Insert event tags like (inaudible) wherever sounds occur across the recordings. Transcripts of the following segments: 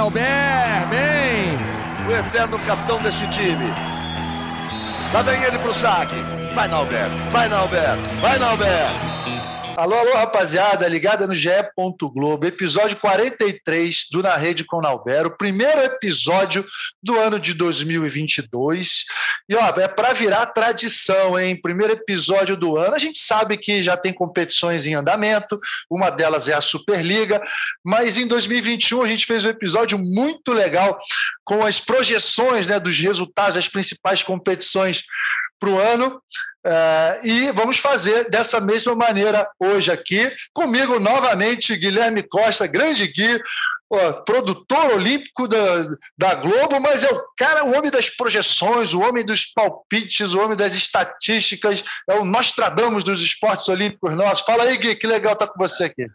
Nauber, bem! O eterno capitão deste time. Lá vem ele pro saque. Vai, Nauber, vai, Nauber, vai, Nauber! Alô, alô, rapaziada, ligada no GE. Globo, episódio 43 do Na Rede com Nalbero, primeiro episódio do ano de 2022. E ó, é para virar tradição, hein? Primeiro episódio do ano. A gente sabe que já tem competições em andamento, uma delas é a Superliga, mas em 2021 a gente fez um episódio muito legal com as projeções né, dos resultados das principais competições para o ano. Uh, e vamos fazer dessa mesma maneira hoje aqui. Comigo novamente, Guilherme Costa, grande Gui, produtor olímpico da, da Globo, mas é o cara, o homem das projeções, o homem dos palpites, o homem das estatísticas, é o Nostradamus dos esportes olímpicos nossos. Fala aí, Gui, que legal estar com você aqui.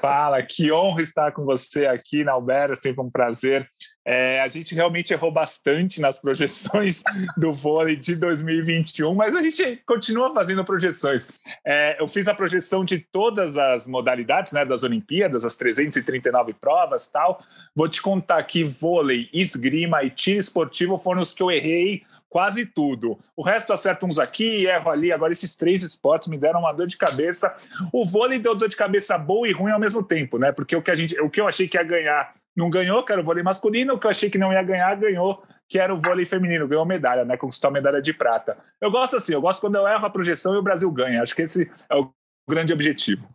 Fala, que honra estar com você aqui na Albera, sempre um prazer. É, a gente realmente errou bastante nas projeções do vôlei de 2021, mas a gente continua fazendo projeções. É, eu fiz a projeção de todas as modalidades né, das Olimpíadas, as 339 provas tal. Vou te contar que vôlei, esgrima e tiro esportivo foram os que eu errei quase tudo. O resto acerta uns aqui, erro ali. Agora, esses três esportes me deram uma dor de cabeça. O vôlei deu dor de cabeça boa e ruim ao mesmo tempo, né? Porque o que, a gente, o que eu achei que ia ganhar não ganhou, que era o vôlei masculino. O que eu achei que não ia ganhar, ganhou, que era o vôlei feminino. Ganhou medalha, né? Conquistou a medalha de prata. Eu gosto assim, eu gosto quando eu erro a projeção e o Brasil ganha. Acho que esse é o grande objetivo.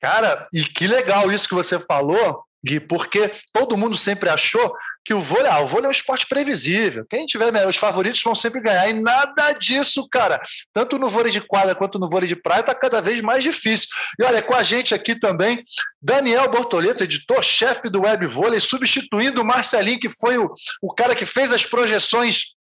Cara, e que legal isso que você falou, Gui, porque todo mundo sempre achou que o vôlei, ah, o vôlei é um esporte previsível. Quem tiver os favoritos vão sempre ganhar. E nada disso, cara. Tanto no vôlei de quadra quanto no vôlei de praia está cada vez mais difícil. E olha, com a gente aqui também, Daniel Bortoleto, editor-chefe do Web Vôlei, substituindo o Marcelinho, que foi o, o cara que fez as projeções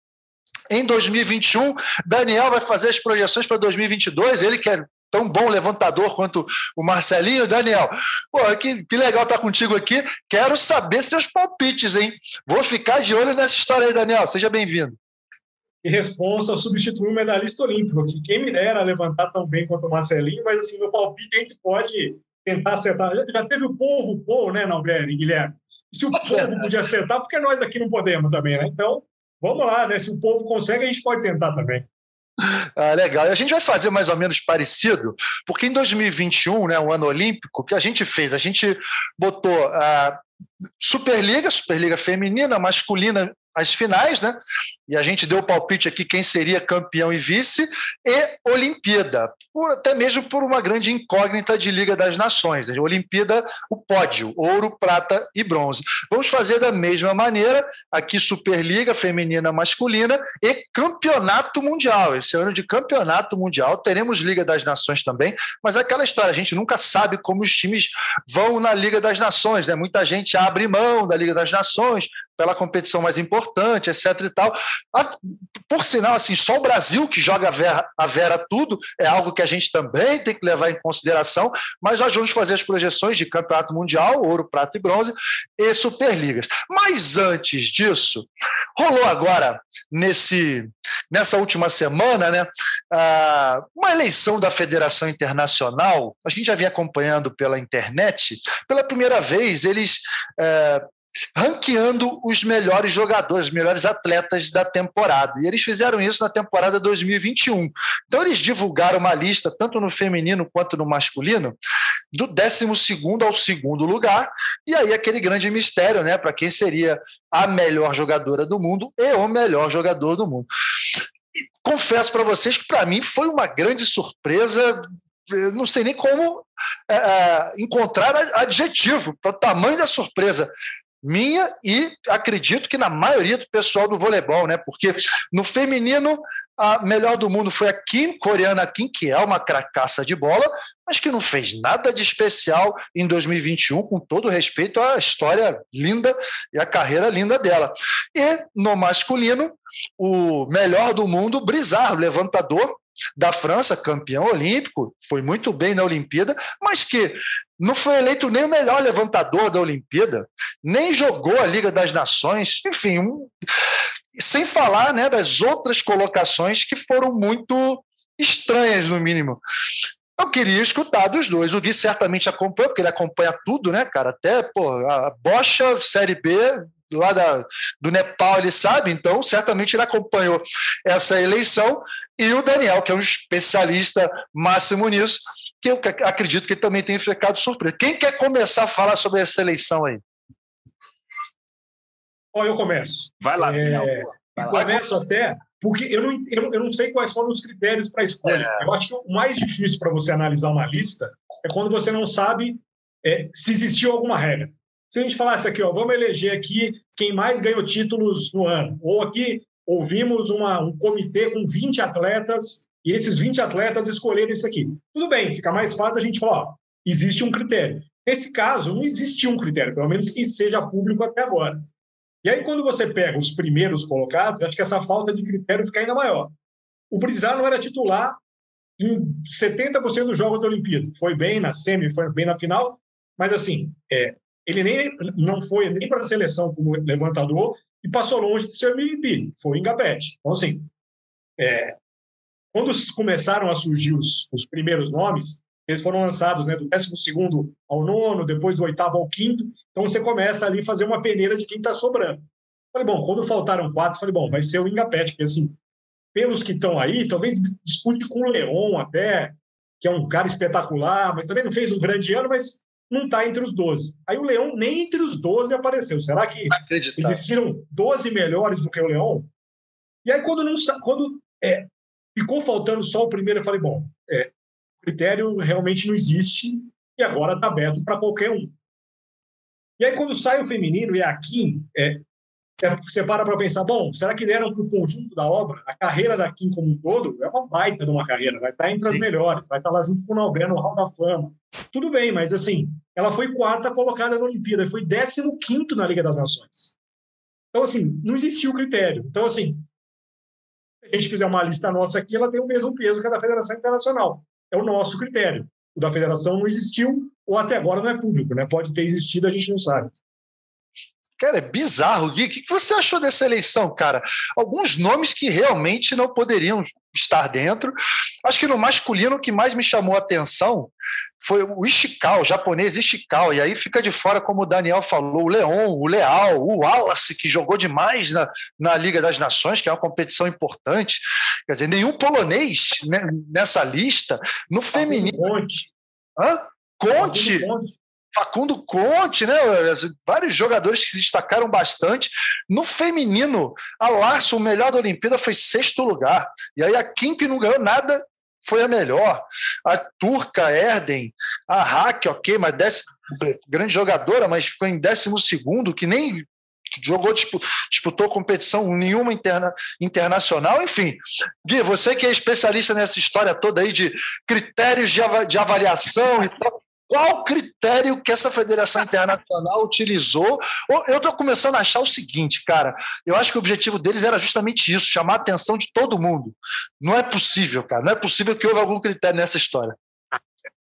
em 2021. Daniel vai fazer as projeções para 2022. Ele que é tão bom levantador quanto o Marcelinho. Daniel, pô, que, que legal estar contigo aqui. Quero saber seus palpites, hein? Vou ficar de olho nessa história aí, Daniel. Seja bem-vindo. E responsa substituir o medalhista olímpico, que quem me dera levantar tão bem quanto o Marcelinho, mas assim, meu palpite a gente pode tentar acertar. Já teve o povo, o povo, né, Nalberto e Guilherme? E se o povo podia acertar, porque nós aqui não podemos também, né? Então, vamos lá, né? Se o povo consegue, a gente pode tentar também. Ah, legal. E a gente vai fazer mais ou menos parecido, porque em 2021, né, o ano olímpico, o que a gente fez? A gente botou a Superliga, Superliga feminina, masculina as finais, né? E a gente deu o palpite aqui quem seria campeão e vice, e Olimpíada, por, até mesmo por uma grande incógnita de Liga das Nações. A Olimpíada, o pódio, ouro, prata e bronze. Vamos fazer da mesma maneira, aqui Superliga feminina masculina e Campeonato Mundial. Esse ano de Campeonato Mundial, teremos Liga das Nações também, mas aquela história, a gente nunca sabe como os times vão na Liga das Nações, né? Muita gente abre mão da Liga das Nações, pela competição mais importante, etc e tal. Por sinal, assim, só o Brasil que joga a Vera, a Vera tudo é algo que a gente também tem que levar em consideração, mas nós vamos fazer as projeções de campeonato mundial, ouro, prata e bronze e Superligas. Mas antes disso, rolou agora, nesse, nessa última semana, né, uma eleição da Federação Internacional, a gente já vinha acompanhando pela internet, pela primeira vez eles eh, ranqueando os melhores jogadores, os melhores atletas da temporada. E eles fizeram isso na temporada 2021. Então, eles divulgaram uma lista, tanto no feminino quanto no masculino, do 12 ao segundo lugar. E aí, aquele grande mistério, né, para quem seria a melhor jogadora do mundo e o melhor jogador do mundo. Confesso para vocês que, para mim, foi uma grande surpresa eu não sei nem como é, é encontrar adjetivo para o tamanho da surpresa minha e acredito que na maioria do pessoal do voleibol, né? Porque no feminino a melhor do mundo foi a Kim, coreana Kim, que é uma cracaça de bola, mas que não fez nada de especial em 2021, com todo respeito à história linda e à carreira linda dela. E no masculino, o melhor do mundo, Brizard, levantador, da França, campeão olímpico, foi muito bem na Olimpíada, mas que não foi eleito nem o melhor levantador da Olimpíada, nem jogou a Liga das Nações, enfim, um... sem falar né, das outras colocações que foram muito estranhas, no mínimo. Eu queria escutar dos dois. O Gui certamente acompanha, porque ele acompanha tudo, né, cara? Até, pô, a Bocha, Série B, lá da, do Nepal, ele sabe, então certamente ele acompanhou essa eleição. E o Daniel, que é um especialista máximo nisso, que eu acredito que ele também tem ficado surpreso. Quem quer começar a falar sobre essa eleição aí? Ó, eu começo. Vai lá, Daniel. É, Vai lá. Começo até porque eu não, eu, eu não sei quais foram os critérios para a escolha. É. Eu acho que o mais difícil para você analisar uma lista é quando você não sabe é, se existiu alguma regra. Se a gente falasse aqui, ó, vamos eleger aqui quem mais ganhou títulos no ano, ou aqui ouvimos uma, um comitê com 20 atletas e esses 20 atletas escolheram isso aqui. Tudo bem, fica mais fácil a gente falar, ó, existe um critério. Nesse caso, não existiu um critério, pelo menos que seja público até agora. E aí, quando você pega os primeiros colocados, acho que essa falta de critério fica ainda maior. O Brizar não era titular em 70% dos jogos da Olimpíada. Foi bem na semi, foi bem na final, mas assim, é, ele nem não foi nem para a seleção como levantador e passou longe de ser MVP, foi em Gabete. Então, assim, é, quando começaram a surgir os, os primeiros nomes, eles foram lançados né, do 12 ao nono, depois do oitavo ao quinto. Então você começa ali a fazer uma peneira de quem está sobrando. Falei, bom, quando faltaram quatro, falei, bom, vai ser o Ingapet, porque assim, pelos que estão aí, talvez dispute com o Leon até, que é um cara espetacular, mas também não fez um grande ano, mas não está entre os 12. Aí o Leão nem entre os 12 apareceu. Será que existiram 12 melhores do que o Leão? E aí, quando, não, quando é, ficou faltando só o primeiro, eu falei, bom, é, critério realmente não existe e agora está aberto para qualquer um. E aí, quando sai o feminino e a Kim, é, você para para pensar, bom, será que deram para o conjunto da obra? A carreira da Kim como um todo é uma baita de uma carreira, vai estar entre as melhores, vai estar lá junto com o Nauber no Hall da Fama. Tudo bem, mas assim, ela foi quarta colocada na Olimpíada, foi 15 quinto na Liga das Nações. Então, assim, não existiu critério. Então, assim, se a gente fizer uma lista nossa aqui, ela tem o mesmo peso que a da Federação Internacional é o nosso critério. O da federação não existiu, ou até agora não é público, né? Pode ter existido, a gente não sabe. Cara, é bizarro, Gui. O que você achou dessa eleição, cara? Alguns nomes que realmente não poderiam estar dentro. Acho que no masculino o que mais me chamou a atenção foi o Ishikawa, o japonês Ishikawa, e aí fica de fora, como o Daniel falou, o Leon, o Leal, o Wallace, que jogou demais na, na Liga das Nações, que é uma competição importante. Quer dizer, nenhum polonês né, nessa lista. No feminino. Conte. Hã? Conte. Facundo Conte, né? Vários jogadores que se destacaram bastante. No feminino, a Larson, o melhor da Olimpíada, foi sexto lugar. E aí a Kim, que não ganhou nada, foi a melhor. A turca Erden, a Hack, ok, mas dez, grande jogadora, mas ficou em décimo segundo, que nem jogou, disputou competição nenhuma interna, internacional, enfim. Gui, você que é especialista nessa história toda aí de critérios de avaliação e tal, qual critério que essa federação internacional utilizou? Eu estou começando a achar o seguinte, cara. Eu acho que o objetivo deles era justamente isso, chamar a atenção de todo mundo. Não é possível, cara. Não é possível que houve algum critério nessa história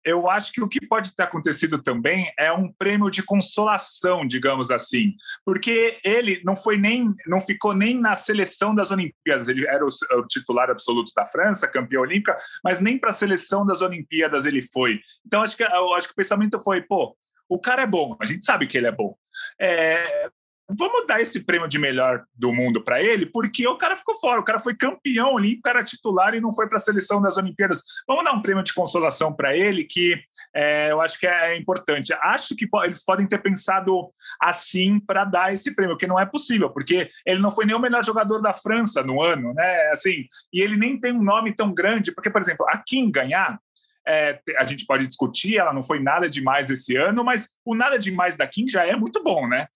eu acho que o que pode ter acontecido também é um prêmio de consolação, digamos assim, porque ele não foi nem, não ficou nem na seleção das Olimpíadas. Ele era o, o titular absoluto da França, campeão olímpica, mas nem para a seleção das Olimpíadas ele foi. Então acho que acho que o pensamento foi, pô, o cara é bom, a gente sabe que ele é bom. É, vamos dar esse prêmio de melhor do mundo para ele, porque o cara ficou fora, o cara foi campeão olímpico, era titular e não foi para a seleção das Olimpíadas. Vamos dar um prêmio de consolação para ele, que é, eu acho que é importante. Acho que eles podem ter pensado assim para dar esse prêmio, que não é possível, porque ele não foi nem o melhor jogador da França no ano, né? Assim, e ele nem tem um nome tão grande, porque, por exemplo, a Kim ganhar, é, a gente pode discutir, ela não foi nada demais esse ano, mas o nada demais da Kim já é muito bom, né?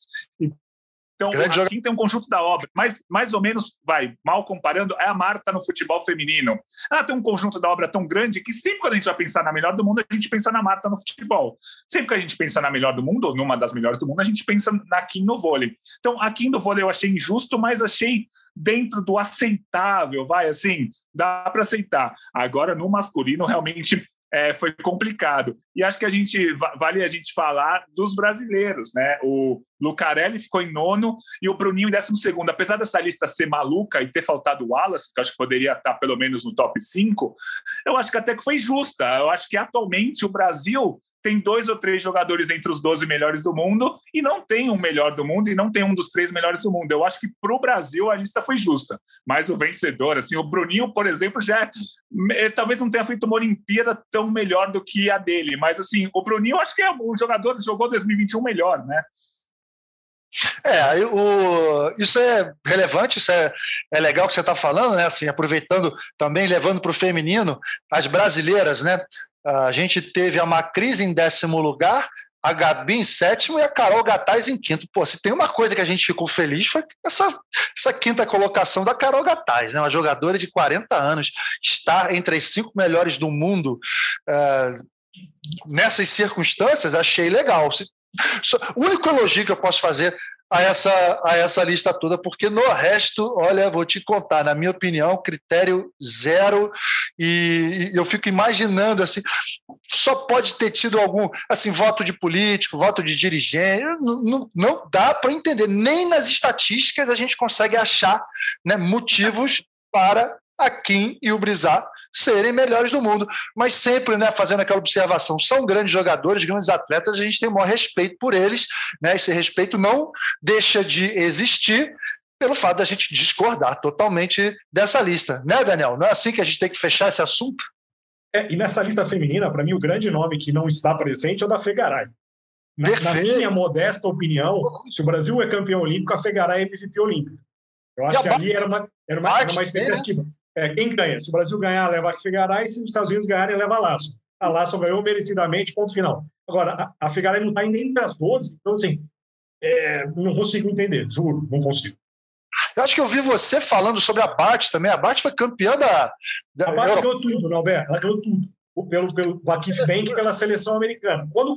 Então, Grande aqui tem um conjunto da obra, mas mais ou menos, vai, mal comparando, é a Marta no futebol feminino. Ela tem um conjunto da obra tão grande que sempre quando a gente vai pensar na melhor do mundo, a gente pensa na Marta no futebol. Sempre que a gente pensa na melhor do mundo, ou numa das melhores do mundo, a gente pensa na Kim no vôlei. Então, aqui no vôlei eu achei injusto, mas achei dentro do aceitável, vai, assim, dá para aceitar. Agora, no masculino, realmente é, foi complicado. E acho que a gente vale a gente falar dos brasileiros, né? O Lucarelli ficou em nono e o Bruninho em décimo segundo. Apesar dessa lista ser maluca e ter faltado o Wallace, que acho que poderia estar pelo menos no top 5, eu acho que até que foi justa. Eu acho que atualmente o Brasil tem dois ou três jogadores entre os 12 melhores do mundo e não tem um melhor do mundo e não tem um dos três melhores do mundo. Eu acho que para o Brasil a lista foi justa, mas o vencedor, assim, o Bruninho, por exemplo, já é, talvez não tenha feito uma Olimpíada tão melhor do que a dele, mas assim, o Bruninho acho que é o jogador que jogou 2021 melhor, né? É, o, isso é relevante, isso é, é legal que você está falando, né? Assim, aproveitando também, levando para o feminino, as brasileiras, né? A gente teve a Macris em décimo lugar, a Gabi em sétimo e a Carol Gataz em quinto. Pô, se tem uma coisa que a gente ficou feliz foi essa, essa quinta colocação da Carol Gataz, né? uma jogadora de 40 anos, estar entre as cinco melhores do mundo uh, nessas circunstâncias, achei legal. O único elogio que eu posso fazer a essa, a essa lista toda, porque no resto, olha, vou te contar, na minha opinião, critério zero, e, e eu fico imaginando assim, só pode ter tido algum assim voto de político, voto de dirigente, não, não, não dá para entender, nem nas estatísticas a gente consegue achar né, motivos para a Kim e o Brizar serem melhores do mundo. Mas sempre né, fazendo aquela observação, são grandes jogadores, grandes atletas, a gente tem o maior respeito por eles. Né? Esse respeito não deixa de existir pelo fato da gente discordar totalmente dessa lista. Né, Daniel? Não é assim que a gente tem que fechar esse assunto? É, e nessa lista feminina, para mim, o grande nome que não está presente é o da Fegaray. Na, na, minha modesta opinião, se o Brasil é campeão olímpico, a Fegaray é MVP olímpico. Eu acho que ali era uma, era uma, era uma né? É, quem ganha? Se o Brasil ganhar, leva a Figueiredo, e se os Estados Unidos ganharem, leva a Laço. A Laço ganhou merecidamente, ponto final. Agora, a, a Figueiredo não está nem entre as 12, então, assim, é, não consigo entender, juro, não consigo. Eu acho que eu vi você falando sobre a Bate também. A Bate foi campeã da. da a Bate ganhou tudo, Alberto. Ela ganhou tudo. Pelo, pelo Vakif Bank e pela seleção americana. Quando,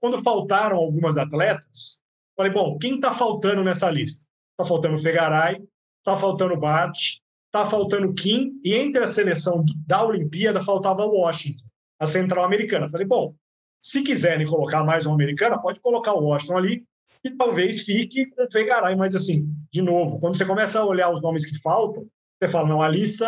quando faltaram algumas atletas, falei, bom, quem está faltando nessa lista? Está faltando o Fegaray, está faltando o Bate, está faltando Kim, e entre a seleção da Olimpíada faltava Washington, a central americana. Falei, bom, se quiserem colocar mais uma americana, pode colocar o Washington ali, e talvez fique com o Fegaray, mas assim, de novo, quando você começa a olhar os nomes que faltam, você fala, não, a lista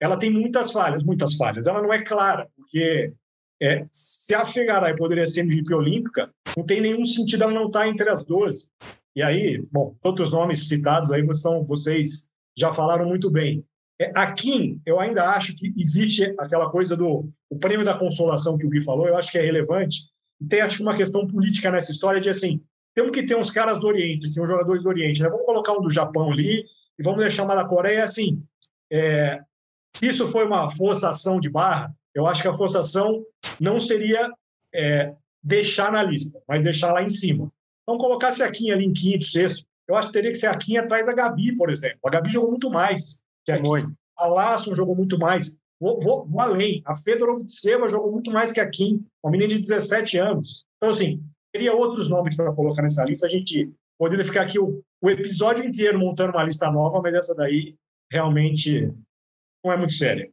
ela tem muitas falhas, muitas falhas. Ela não é clara, porque é, se a Fegaray poderia ser MVP olímpica, não tem nenhum sentido ela não estar entre as 12. E aí, bom, outros nomes citados aí são vocês já falaram muito bem. É, aqui, eu ainda acho que existe aquela coisa do o prêmio da consolação que o Gui falou, eu acho que é relevante. Tem, acho que, uma questão política nessa história de, assim, temos que ter uns caras do Oriente, aqui, uns jogadores do Oriente, né? Vamos colocar um do Japão ali e vamos deixar uma da Coreia, assim, é, se isso foi uma forçação de barra, eu acho que a forçação não seria é, deixar na lista, mas deixar lá em cima. Então, colocasse aqui ali em quinto, sexto, eu acho que teria que ser a Kim atrás da Gabi, por exemplo. A Gabi jogou muito mais que a Kim. Muito. A Lasso jogou muito mais. Vou, vou, vou além. A Fedorovitseva jogou muito mais que a Kim, uma menina de 17 anos. Então, assim, teria outros nomes para colocar nessa lista. A gente poderia ficar aqui o, o episódio inteiro montando uma lista nova, mas essa daí realmente não é muito séria.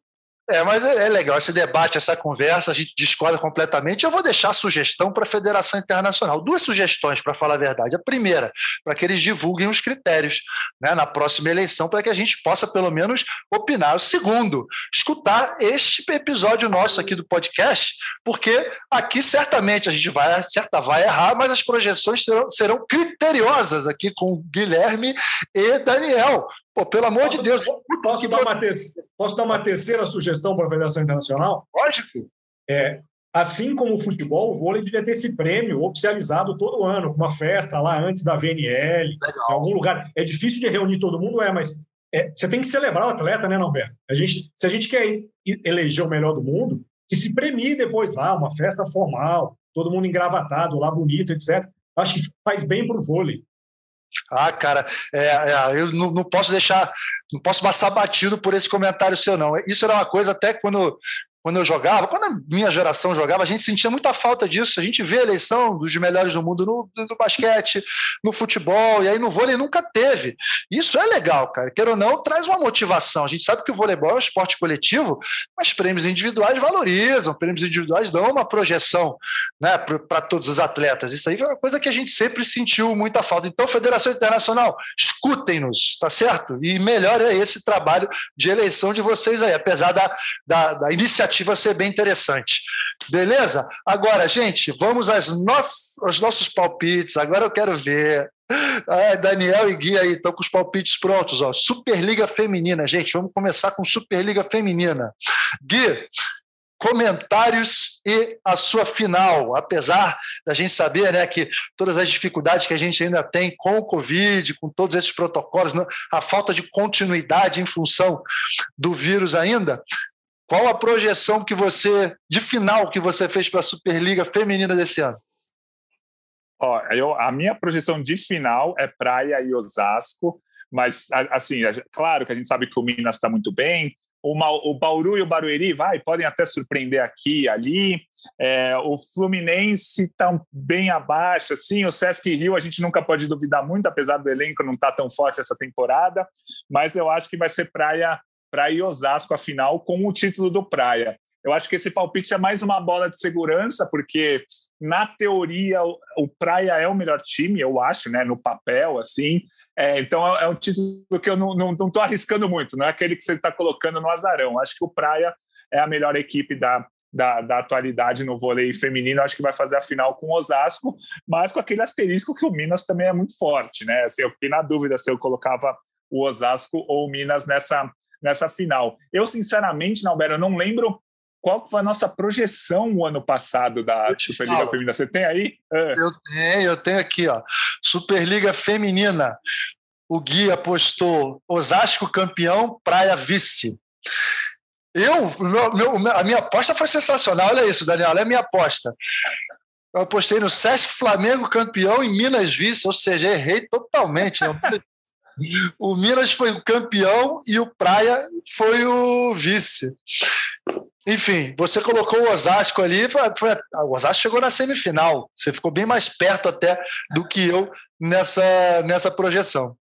É, mas é, é, legal esse debate, essa conversa, a gente discorda completamente. Eu vou deixar sugestão para a Federação Internacional. Duas sugestões, para falar a verdade. A primeira, para que eles divulguem os critérios né, na próxima eleição, para que a gente possa, pelo menos, opinar. O segundo, escutar este episódio nosso aqui do podcast, porque aqui certamente a gente vai, certa, vai errar, mas as projeções serão, serão criteriosas aqui com Guilherme e Daniel. Pô, pelo amor posso, de Deus. Posso, dar uma posso dar uma terceira sugestão para a Federação Internacional? Lógico. É, assim como o futebol, o vôlei devia ter esse prêmio oficializado todo ano, uma festa lá antes da VNL, Legal. em algum lugar. É difícil de reunir todo mundo, é, mas é, você tem que celebrar o atleta, né, Norberto? A gente, se a gente quer eleger o melhor do mundo, que se premie depois lá, uma festa formal, todo mundo engravatado, lá bonito, etc. Acho que faz bem para o vôlei. Ah, cara, é, é, eu não, não, posso deixar, não posso passar batido por esse comentário seu, não. Isso era uma coisa até quando, quando eu jogava, quando a minha geração jogava, a gente sentia muita falta disso. A gente vê a eleição dos melhores do mundo no, no basquete, no futebol, e aí no vôlei nunca teve. Isso é legal, cara. Queira ou não, traz uma motivação. A gente sabe que o voleibol é um esporte coletivo, mas prêmios individuais valorizam, prêmios individuais dão uma projeção né, para todos os atletas. Isso aí foi uma coisa que a gente sempre sentiu muita falta. Então, Federação Internacional, escutem-nos, tá certo? E melhore esse trabalho de eleição de vocês aí, apesar da, da, da iniciativa ser bem interessante. Beleza? Agora, gente, vamos às nossas, aos nossos palpites. Agora eu quero ver. Ah, Daniel e Gui aí estão com os palpites prontos. Ó. Superliga Feminina, gente. Vamos começar com Superliga Feminina. Gui, comentários e a sua final, apesar da gente saber né, que todas as dificuldades que a gente ainda tem com o Covid, com todos esses protocolos, né, a falta de continuidade em função do vírus ainda, qual a projeção que você, de final, que você fez para a Superliga Feminina desse ano? Ó, eu, a minha projeção de final é Praia e Osasco, mas assim, claro que a gente sabe que o Minas está muito bem, o, o Bauru e o Barueri vai, podem até surpreender aqui e ali. É, o Fluminense está bem abaixo, assim. O Sesc Rio a gente nunca pode duvidar muito, apesar do elenco não estar tá tão forte essa temporada. Mas eu acho que vai ser Praia, Praia e Osasco a final com o título do Praia. Eu acho que esse palpite é mais uma bola de segurança, porque na teoria o, o Praia é o melhor time, eu acho, né? No papel, assim. É, então é, é um título que eu não estou arriscando muito, não é aquele que você está colocando no azarão. Acho que o Praia é a melhor equipe da, da, da, atualidade no vôlei feminino, acho que vai fazer a final com o Osasco, mas com aquele asterisco que o Minas também é muito forte, né? Assim, eu fiquei na dúvida se eu colocava o Osasco ou o Minas nessa, nessa final. Eu, sinceramente, Nalbero, eu não lembro qual foi a nossa projeção o ano passado da Superliga falo. Feminina? Você tem aí? É. Eu tenho, eu tenho aqui, ó. Superliga Feminina. O Gui apostou Osasco campeão, Praia vice. Eu, meu, meu, a minha aposta foi sensacional. Olha isso, Daniel, olha a minha aposta. Eu apostei no Sesc Flamengo campeão e Minas vice, ou seja, errei totalmente. Né? (laughs) O Minas foi o campeão e o Praia foi o vice. Enfim, você colocou o Osasco ali, foi, foi, o Osasco chegou na semifinal. Você ficou bem mais perto até do que eu nessa, nessa projeção.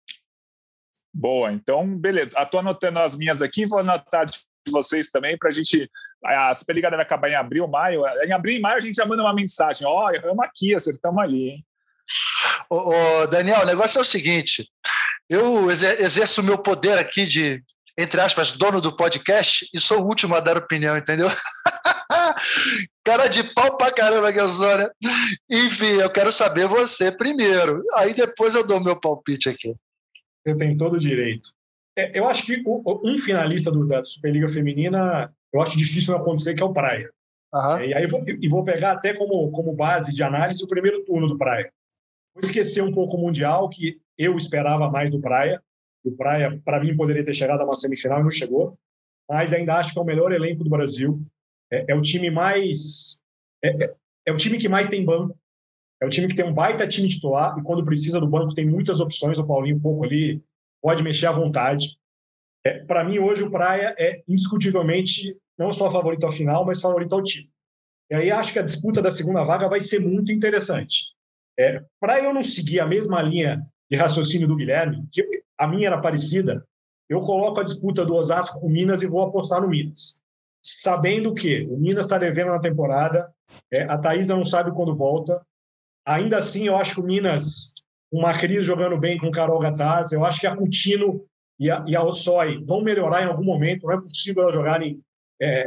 Boa, então, beleza. Estou anotando as minhas aqui, vou anotar de vocês também para a gente. A Superliga deve acabar em abril, maio. Em abril e maio a gente já manda uma mensagem: ó, oh, erramos aqui, acertamos ali, hein? Ô, ô, Daniel, o negócio é o seguinte: eu exerço o meu poder aqui de entre aspas, dono do podcast e sou o último a dar opinião, entendeu? (laughs) Cara de pau pra caramba que eu sou, né? Enfim, eu quero saber você primeiro. Aí depois eu dou meu palpite aqui. Você tem todo o direito. É, eu acho que um finalista do, da Superliga Feminina, eu acho difícil não acontecer, que é o Praia. Uhum. É, e aí vou, e vou pegar até como, como base de análise o primeiro turno do Praia. Vou esquecer um pouco o Mundial, que eu esperava mais do Praia. O Praia, para mim, poderia ter chegado a uma semifinal e não chegou. Mas ainda acho que é o melhor elenco do Brasil. É, é o time mais. É, é, é, o time que mais tem banco. É o time que tem um baita time titular e quando precisa do banco tem muitas opções. O Paulinho, um pouco ali, pode mexer à vontade. É, para mim, hoje, o Praia é indiscutivelmente não só favorito ao final, mas favorito ao time. E aí acho que a disputa da segunda vaga vai ser muito interessante. É, para eu não seguir a mesma linha de raciocínio do Guilherme, que a minha era parecida, eu coloco a disputa do Osasco com o Minas e vou apostar no Minas. Sabendo que o Minas está devendo na temporada, é, a Thaisa não sabe quando volta. Ainda assim, eu acho que o Minas, uma crise jogando bem com o Carol Gataz, eu acho que a Coutinho e a, e a vão melhorar em algum momento. Não é possível elas jogarem é,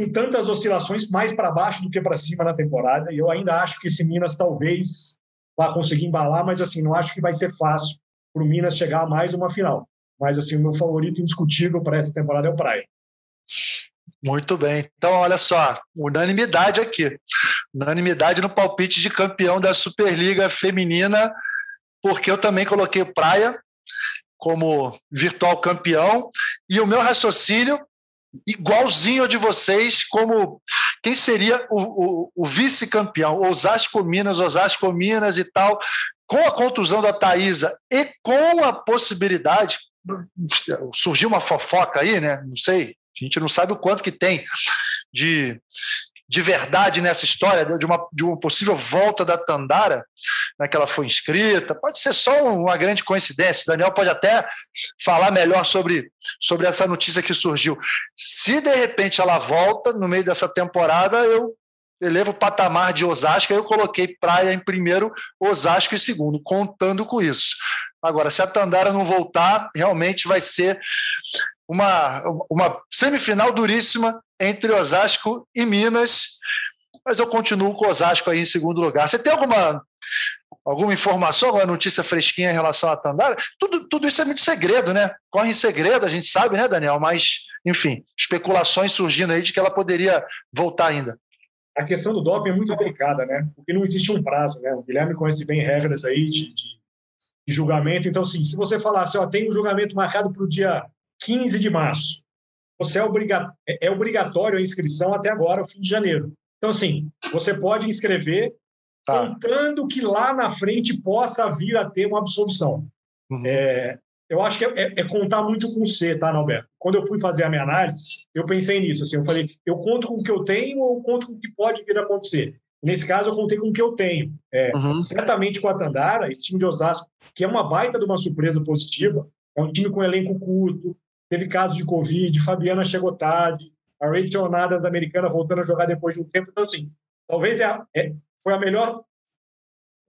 com tantas oscilações mais para baixo do que para cima na temporada. E eu ainda acho que esse Minas talvez vá conseguir embalar, mas assim, não acho que vai ser fácil para o Minas chegar a mais uma final. Mas assim, o meu favorito indiscutível para essa temporada é o Praia. Muito bem. Então, olha só, unanimidade aqui. Unanimidade no palpite de campeão da Superliga Feminina, porque eu também coloquei o Praia como virtual campeão. E o meu raciocínio, igualzinho ao de vocês, como quem seria o, o, o vice-campeão, Osasco Minas, Osasco Minas e tal com a contusão da Thaisa e com a possibilidade, surgiu uma fofoca aí, né? Não sei, a gente não sabe o quanto que tem, de, de verdade nessa história, de uma, de uma possível volta da Tandara, né, que ela foi inscrita. Pode ser só uma grande coincidência. O Daniel pode até falar melhor sobre, sobre essa notícia que surgiu. Se de repente ela volta no meio dessa temporada, eu elevo o patamar de Osasco, eu coloquei Praia em primeiro, Osasco em segundo, contando com isso. Agora, se a Tandara não voltar, realmente vai ser uma, uma semifinal duríssima entre Osasco e Minas, mas eu continuo com Osasco aí em segundo lugar. Você tem alguma, alguma informação, alguma notícia fresquinha em relação à Tandara? Tudo, tudo isso é muito segredo, né? Corre em segredo, a gente sabe, né, Daniel? Mas, enfim, especulações surgindo aí de que ela poderia voltar ainda a questão do doping é muito delicada, né? Porque não existe um prazo, né? O Guilherme conhece bem regras aí de, de, de julgamento. Então, assim, se você falar assim, ó, tem um julgamento marcado para o dia 15 de março, você é, obriga é, é obrigatório a inscrição até agora, o fim de janeiro. Então, assim, você pode inscrever tá. contando que lá na frente possa vir a ter uma absolvição. Uhum. É, eu acho que é, é, é, contar muito com C, tá, Norberto? Quando eu fui fazer a minha análise, eu pensei nisso. Assim, eu falei, eu conto com o que eu tenho ou conto com o que pode vir a acontecer? Nesse caso, eu contei com o que eu tenho. É, uhum. Certamente com a Tandara, esse time de Osasco, que é uma baita de uma surpresa positiva, é um time com elenco curto, teve casos de Covid, Fabiana chegou tarde, a Rachel Nadas americana voltando a jogar depois de um tempo. Então, assim, talvez é, a, é foi a melhor,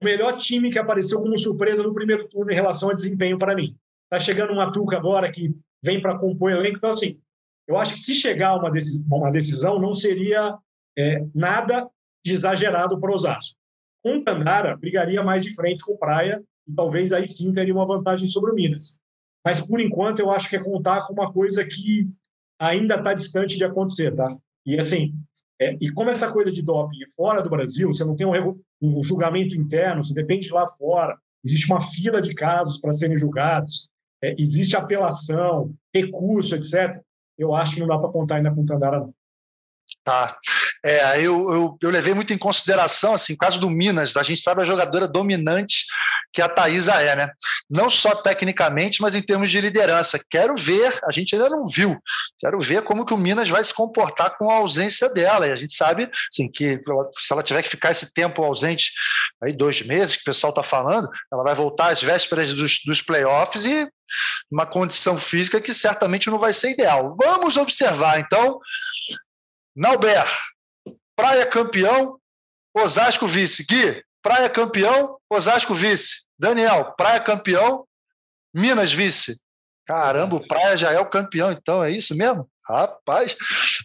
o melhor time que apareceu como surpresa no primeiro turno em relação a desempenho para mim. Está chegando uma Tuca agora que vem para compor elenco. Então, assim, eu acho que se chegar uma decisão, uma decisão não seria é, nada de exagerado para Osasco. Com Tandara, brigaria mais de frente com Praia e talvez aí sim teria uma vantagem sobre o Minas. Mas, por enquanto, eu acho que é contar com uma coisa que ainda está distante de acontecer, tá? E, assim, é, e como essa coisa de doping é fora do Brasil, você não tem um, um julgamento interno, você depende de lá fora, existe uma fila de casos para serem julgados, é, existe apelação, recurso, etc., eu acho que não dá para contar ainda com o Tandara, não. Tá. É, eu, eu, eu, levei muito em consideração, assim, o caso do Minas, a gente sabe a jogadora dominante que a Thaisa é, né? Não só tecnicamente, mas em termos de liderança. Quero ver, a gente ainda não viu, quero ver como que o Minas vai se comportar com a ausência dela. E a gente sabe, assim, que se ela tiver que ficar esse tempo ausente, aí dois meses, que o pessoal está falando, ela vai voltar às vésperas dos, dos playoffs e uma condição física que certamente não vai ser ideal. Vamos observar, então, Nauber, Praia campeão, Osasco vice. Gui, Praia campeão, Osasco vice. Daniel, Praia campeão, Minas vice. Caramba, o Praia já é o campeão, então é isso mesmo? Rapaz,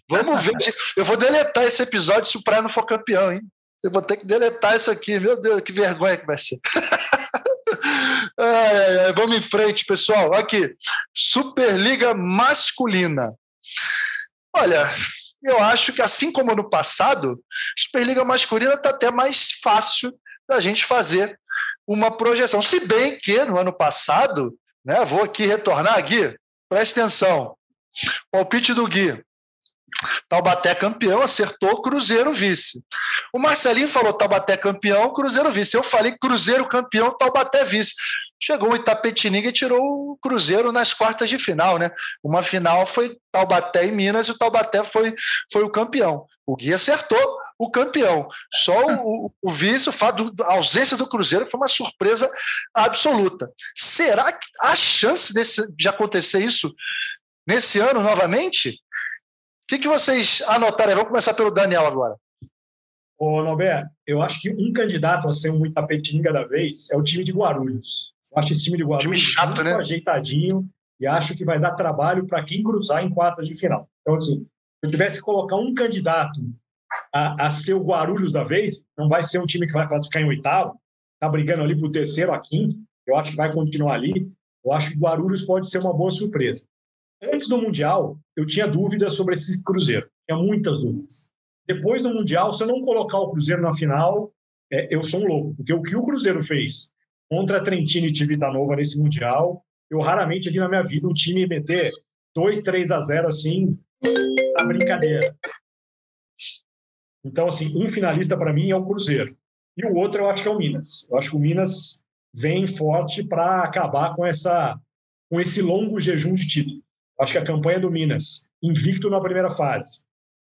vamos ver. Eu vou deletar esse episódio se o Praia não for campeão, hein? Eu vou ter que deletar isso aqui. Meu Deus, que vergonha que vai ser. (laughs) ai, ai, vamos em frente, pessoal. Aqui, Superliga Masculina. Olha, eu acho que, assim como no passado, Superliga Masculina está até mais fácil da gente fazer uma projeção. Se bem que no ano passado, né, vou aqui retornar, Gui, presta atenção. Palpite do Gui. Taubaté campeão, acertou, Cruzeiro vice. O Marcelinho falou Taubaté campeão, Cruzeiro vice. Eu falei Cruzeiro campeão, Taubaté vice. Chegou o Itapetininga e tirou o Cruzeiro nas quartas de final, né? Uma final foi Taubaté e Minas e o Taubaté foi, foi o campeão. O Gui acertou o campeão. Só o, o vice, o fato da ausência do Cruzeiro foi uma surpresa absoluta. Será que há chance desse, de acontecer isso nesse ano novamente? O que, que vocês anotaram? Vamos começar pelo Daniel agora. Ô, Norberto, eu acho que um candidato a ser um Itapetininga da vez é o time de Guarulhos. Acho esse time de Guarulhos chato, muito né? ajeitadinho e acho que vai dar trabalho para quem cruzar em quartas de final. Então, assim, se eu tivesse que colocar um candidato a, a ser o Guarulhos da vez, não vai ser um time que vai classificar em oitavo, está brigando ali para o terceiro a quinto, eu acho que vai continuar ali. Eu acho que o Guarulhos pode ser uma boa surpresa. Antes do Mundial, eu tinha dúvidas sobre esse Cruzeiro. Tinha muitas dúvidas. Depois do Mundial, se eu não colocar o Cruzeiro na final, é, eu sou um louco. Porque o que o Cruzeiro fez contra Trentino e Tivita Nova nesse Mundial. Eu raramente vi na minha vida um time meter 2, 3 a 0 assim, na brincadeira. Então, assim, um finalista para mim é o Cruzeiro. E o outro eu acho que é o Minas. Eu acho que o Minas vem forte para acabar com essa com esse longo jejum de título. Acho que a campanha do Minas, invicto na primeira fase,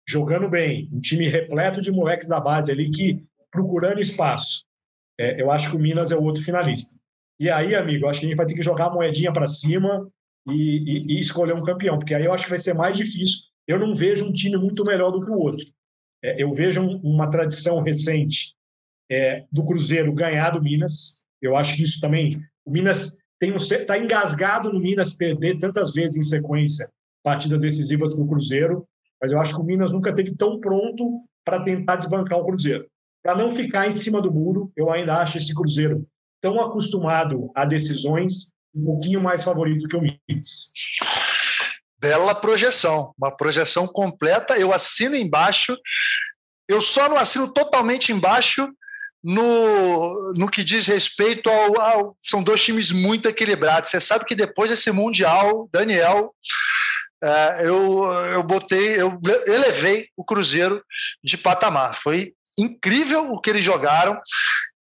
jogando bem, um time repleto de moleques da base ali que procurando espaço. É, eu acho que o Minas é o outro finalista. E aí, amigo, acho que a gente vai ter que jogar a moedinha para cima e, e, e, escolher um campeão, porque aí eu acho que vai ser mais difícil. Eu não vejo um time muito melhor do que o outro. É, eu vejo um, uma tradição recente é, do Cruzeiro ganhar do Minas. Eu acho que isso também. O Minas tem um está engasgado no Minas perder tantas vezes em sequência partidas decisivas para o Cruzeiro, mas eu acho que o Minas nunca teve tão pronto para tentar desbancar o Cruzeiro. Para não ficar em cima do muro, eu ainda acho esse Cruzeiro tão acostumado a decisões um pouquinho mais favorito que o Minas. Bela projeção, uma projeção completa. Eu assino embaixo. Eu só não assino totalmente embaixo no, no que diz respeito ao, ao, São dois times muito equilibrados. Você sabe que depois desse Mundial, Daniel, é, eu, eu botei, eu elevei o Cruzeiro de patamar. Foi incrível o que eles jogaram.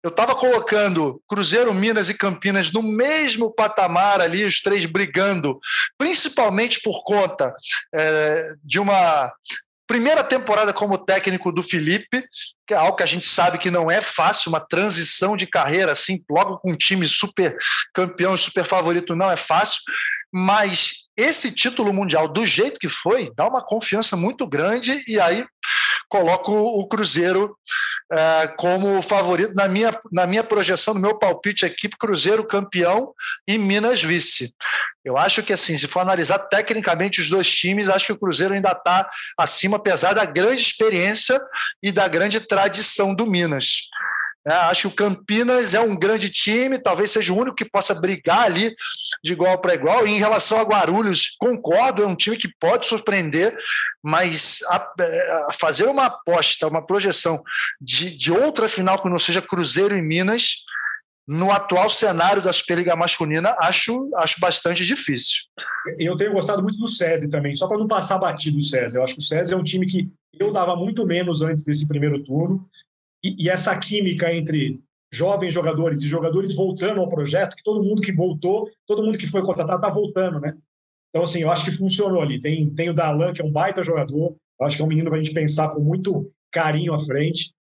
Eu estava colocando Cruzeiro, Minas e Campinas no mesmo patamar ali, os três brigando, principalmente por conta é, de uma primeira temporada como técnico do Felipe, que é algo que a gente sabe que não é fácil, uma transição de carreira assim, logo com um time super campeão e super favorito não é fácil, mas esse título mundial do jeito que foi, dá uma confiança muito grande e aí coloco o Cruzeiro é, como favorito na minha, na minha projeção, no meu palpite aqui, Cruzeiro campeão e Minas vice. Eu acho que, assim, se for analisar tecnicamente os dois times, acho que o Cruzeiro ainda está acima, apesar da grande experiência e da grande tradição do Minas. É, acho que o Campinas é um grande time, talvez seja o único que possa brigar ali de igual para igual. E em relação a Guarulhos, concordo, é um time que pode surpreender, mas a, a fazer uma aposta, uma projeção de, de outra final que não seja Cruzeiro e Minas, no atual cenário da Superliga Masculina, acho, acho bastante difícil. Eu tenho gostado muito do SESI também, só para não passar batido o SESI. Eu acho que o SESI é um time que eu dava muito menos antes desse primeiro turno. E, e essa química entre jovens jogadores e jogadores voltando ao projeto, que todo mundo que voltou, todo mundo que foi contratado está voltando, né? Então, assim, eu acho que funcionou ali. Tem, tem o Dalan, que é um baita jogador, eu acho que é um menino para a gente pensar com muito carinho à frente.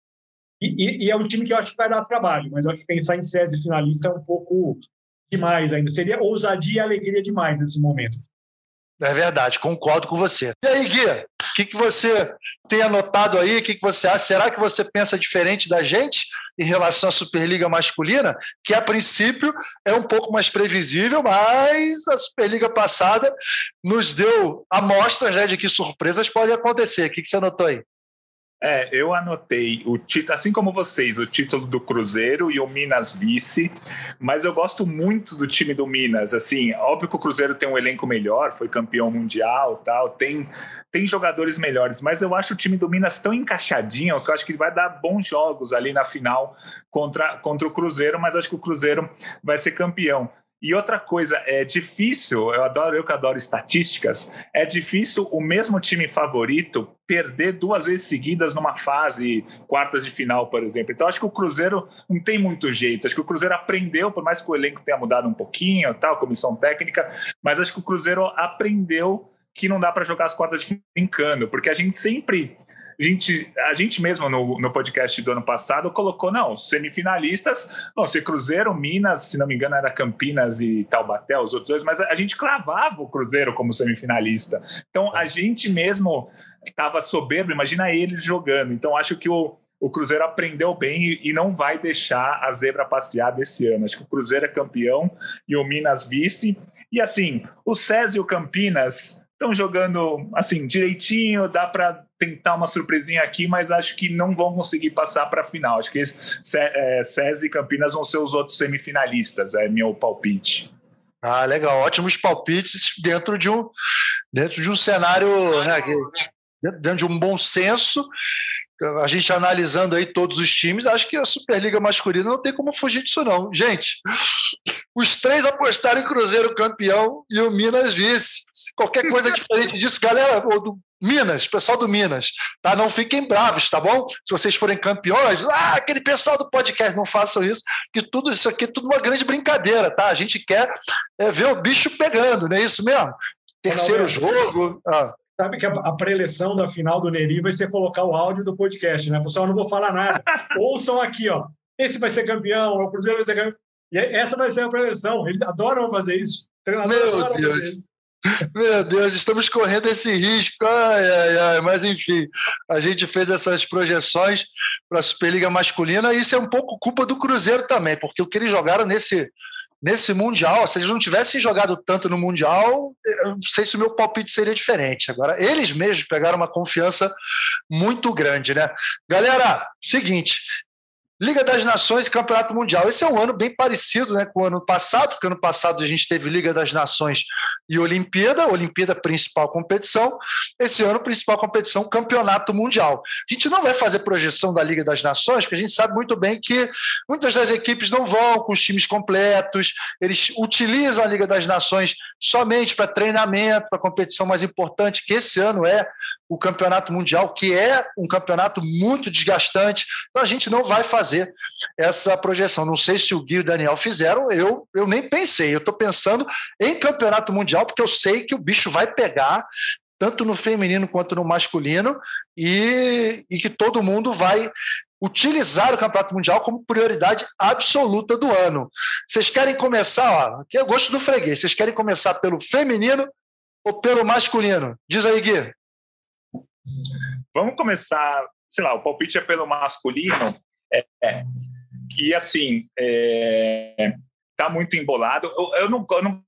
E, e, e, é um time que eu acho que vai dar trabalho, mas eu acho que pensar em SESI finalista é um pouco demais ainda. Seria ousadia e alegria demais nesse momento. É verdade, concordo com você. E aí, Gui, o que, que você tem anotado aí? O que, que você acha? Será que você pensa diferente da gente em relação à Superliga masculina? Que a princípio é um pouco mais previsível, mas a Superliga passada nos deu amostras né, de que surpresas podem acontecer. O que, que você anotou aí? É, eu anotei o título, assim como vocês, o título do Cruzeiro e o Minas vice, mas eu gosto muito do time do Minas. Assim, óbvio que o Cruzeiro tem um elenco melhor, foi campeão mundial, tal, tem tem jogadores melhores, mas eu acho o time do Minas tão encaixadinho que eu acho que vai dar bons jogos ali na final contra, contra o Cruzeiro, mas acho que o Cruzeiro vai ser campeão. E outra coisa, é difícil, eu adoro, eu que adoro estatísticas, é difícil o mesmo time favorito perder duas vezes seguidas numa fase, quartas de final, por exemplo. Então acho que o Cruzeiro não tem muito jeito. Acho que o Cruzeiro aprendeu, por mais que o elenco tenha mudado um pouquinho, tal, comissão técnica, mas acho que o Cruzeiro aprendeu que não dá para jogar as quartas de brincando, porque a gente sempre a gente, a gente mesmo no, no podcast do ano passado colocou, não, semifinalistas vão ser Cruzeiro, Minas, se não me engano era Campinas e Taubaté, os outros dois, mas a, a gente cravava o Cruzeiro como semifinalista. Então a gente mesmo estava soberbo, imagina eles jogando. Então acho que o, o Cruzeiro aprendeu bem e não vai deixar a zebra passear desse ano. Acho que o Cruzeiro é campeão e o Minas vice. E assim, o César e o Campinas estão jogando assim direitinho, dá para tentar uma surpresinha aqui, mas acho que não vão conseguir passar para a final. Acho que é, SESI e Campinas vão ser os outros semifinalistas, é meu palpite. Ah, legal, ótimos palpites dentro de um dentro de um cenário, né, dentro de um bom senso a gente analisando aí todos os times, acho que a Superliga masculina não tem como fugir disso, não. Gente, os três apostaram em Cruzeiro campeão e o Minas vice. Qualquer coisa diferente disso, galera, do Minas, pessoal do Minas, tá? Não fiquem bravos, tá bom? Se vocês forem campeões, ah, aquele pessoal do podcast, não façam isso, que tudo isso aqui é tudo uma grande brincadeira, tá? A gente quer é, ver o bicho pegando, não é isso mesmo? Terceiro jogo. Ah. Sabe que a, a preleção da final do Neri vai ser colocar o áudio do podcast, né? Ó, não vou falar nada. (laughs) Ouçam aqui, ó. Esse vai ser campeão, o Cruzeiro vai ser campeão. E essa vai ser a preleção. Eles adoram fazer isso. Meu Deus. (laughs) Meu Deus, estamos correndo esse risco. Ai, ai, ai. Mas, enfim, a gente fez essas projeções para a Superliga Masculina e isso é um pouco culpa do Cruzeiro também, porque o que eles jogaram nesse, nesse Mundial, se eles não tivessem jogado tanto no Mundial, eu não sei se o meu palpite seria diferente. Agora, eles mesmos pegaram uma confiança muito grande, né? Galera, seguinte, Liga das Nações Campeonato Mundial. Esse é um ano bem parecido né, com o ano passado, porque ano passado a gente teve Liga das Nações e Olimpíada, Olimpíada principal competição. Esse ano, principal competição, Campeonato Mundial. A gente não vai fazer projeção da Liga das Nações, porque a gente sabe muito bem que muitas das equipes não vão com os times completos, eles utilizam a Liga das Nações somente para treinamento, para competição mais importante, que esse ano é o Campeonato Mundial, que é um campeonato muito desgastante. Então a gente não vai fazer essa projeção. Não sei se o Gui e o Daniel fizeram, eu, eu nem pensei. Eu estou pensando em Campeonato Mundial, porque eu sei que o bicho vai pegar tanto no feminino quanto no masculino, e, e que todo mundo vai utilizar o Campeonato Mundial como prioridade absoluta do ano. Vocês querem começar, ó, aqui é gosto do freguês, vocês querem começar pelo feminino ou pelo masculino? Diz aí, Gui. Vamos começar, sei lá, o palpite é pelo masculino. É, é, assim, é, tá muito embolado. Eu, eu, não, eu não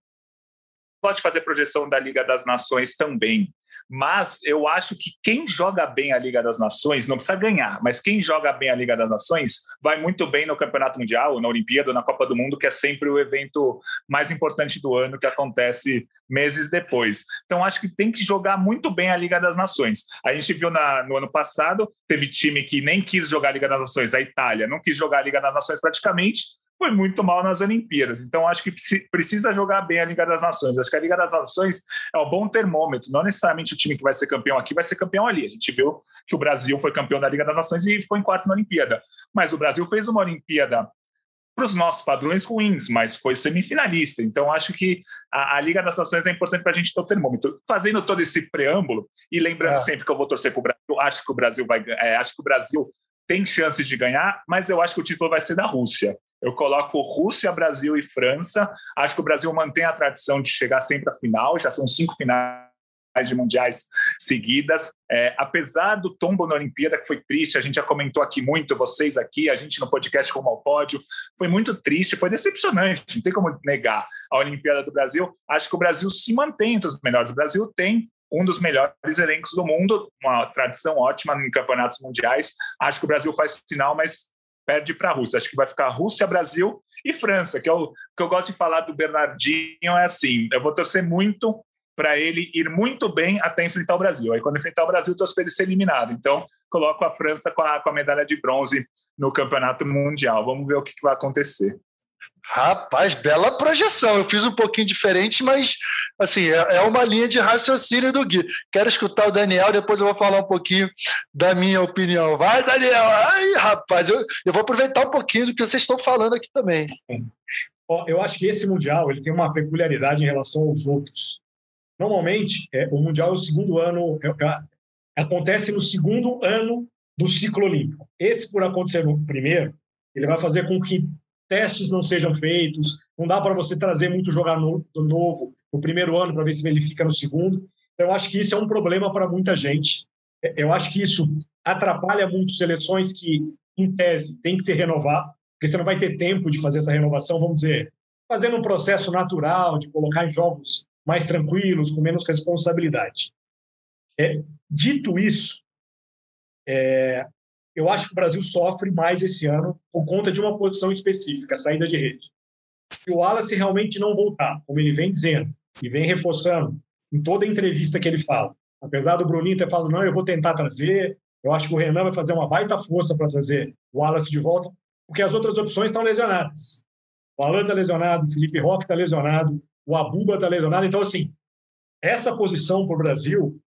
gosto de fazer projeção da Liga das Nações também, mas eu acho que quem joga bem a Liga das Nações, não precisa ganhar, mas quem joga bem a Liga das Nações vai muito bem no Campeonato Mundial, na Olimpíada, na Copa do Mundo, que é sempre o evento mais importante do ano que acontece meses depois. Então, acho que tem que jogar muito bem a Liga das Nações. A gente viu na, no ano passado, teve time que nem quis jogar a Liga das Nações, a Itália não quis jogar a Liga das Nações praticamente, foi muito mal nas Olimpíadas. Então, acho que precisa jogar bem a Liga das Nações. Acho que a Liga das Nações é um bom termômetro. Não necessariamente o time que vai ser campeão aqui vai ser campeão ali. A gente viu que o Brasil foi campeão da Liga das Nações e ficou em quarto na Olimpíada. Mas o Brasil fez uma Olimpíada para os nossos padrões ruins, mas foi semifinalista. Então, acho que a, a Liga das Nações é importante para a gente ter o termômetro. Fazendo todo esse preâmbulo e lembrando é. sempre que eu vou torcer para o Brasil, acho que o Brasil vai, é, acho que o Brasil tem chances de ganhar, mas eu acho que o título vai ser da Rússia. Eu coloco Rússia, Brasil e França. Acho que o Brasil mantém a tradição de chegar sempre à final, já são cinco finais de mundiais seguidas. É, apesar do tombo na Olimpíada, que foi triste, a gente já comentou aqui muito, vocês aqui, a gente no podcast como ao pódio, foi muito triste, foi decepcionante, não tem como negar a Olimpíada do Brasil. Acho que o Brasil se mantém entre os melhores. O Brasil tem um dos melhores elencos do mundo, uma tradição ótima em campeonatos mundiais. Acho que o Brasil faz sinal, mas perde para a Rússia. Acho que vai ficar Rússia, Brasil e França, que é o que eu gosto de falar do Bernardinho é assim, eu vou torcer muito para ele ir muito bem até enfrentar o Brasil. Aí quando enfrentar o Brasil, torço para ele ser eliminado. Então, coloco a França com a, com a medalha de bronze no Campeonato Mundial. Vamos ver o que, que vai acontecer. Rapaz, bela projeção. Eu fiz um pouquinho diferente, mas assim, é, é uma linha de raciocínio do Gui. Quero escutar o Daniel, depois eu vou falar um pouquinho da minha opinião. Vai, Daniel! Ai, rapaz, eu, eu vou aproveitar um pouquinho do que vocês estão falando aqui também. Eu acho que esse Mundial ele tem uma peculiaridade em relação aos outros. Normalmente, é, o Mundial é o segundo ano, é, é, acontece no segundo ano do ciclo olímpico. Esse, por acontecer no primeiro, ele vai fazer com que testes não sejam feitos, não dá para você trazer muito jogador novo no primeiro ano para ver se ele fica no segundo. Então, eu acho que isso é um problema para muita gente. É, eu acho que isso atrapalha muito seleções que, em tese, tem que se renovar, porque você não vai ter tempo de fazer essa renovação, vamos dizer, fazendo um processo natural de colocar em jogos mais tranquilos, com menos responsabilidade. É, dito isso, é, eu acho que o Brasil sofre mais esse ano por conta de uma posição específica, a saída de rede. Se o Wallace realmente não voltar, como ele vem dizendo, e vem reforçando em toda entrevista que ele fala, apesar do Bruninho ter falado, não, eu vou tentar trazer, eu acho que o Renan vai fazer uma baita força para trazer o Wallace de volta, porque as outras opções estão lesionadas. O Alan está lesionado, o Felipe Roque está lesionado, o Abuba está lesionado. Então, assim, essa posição para o Brasil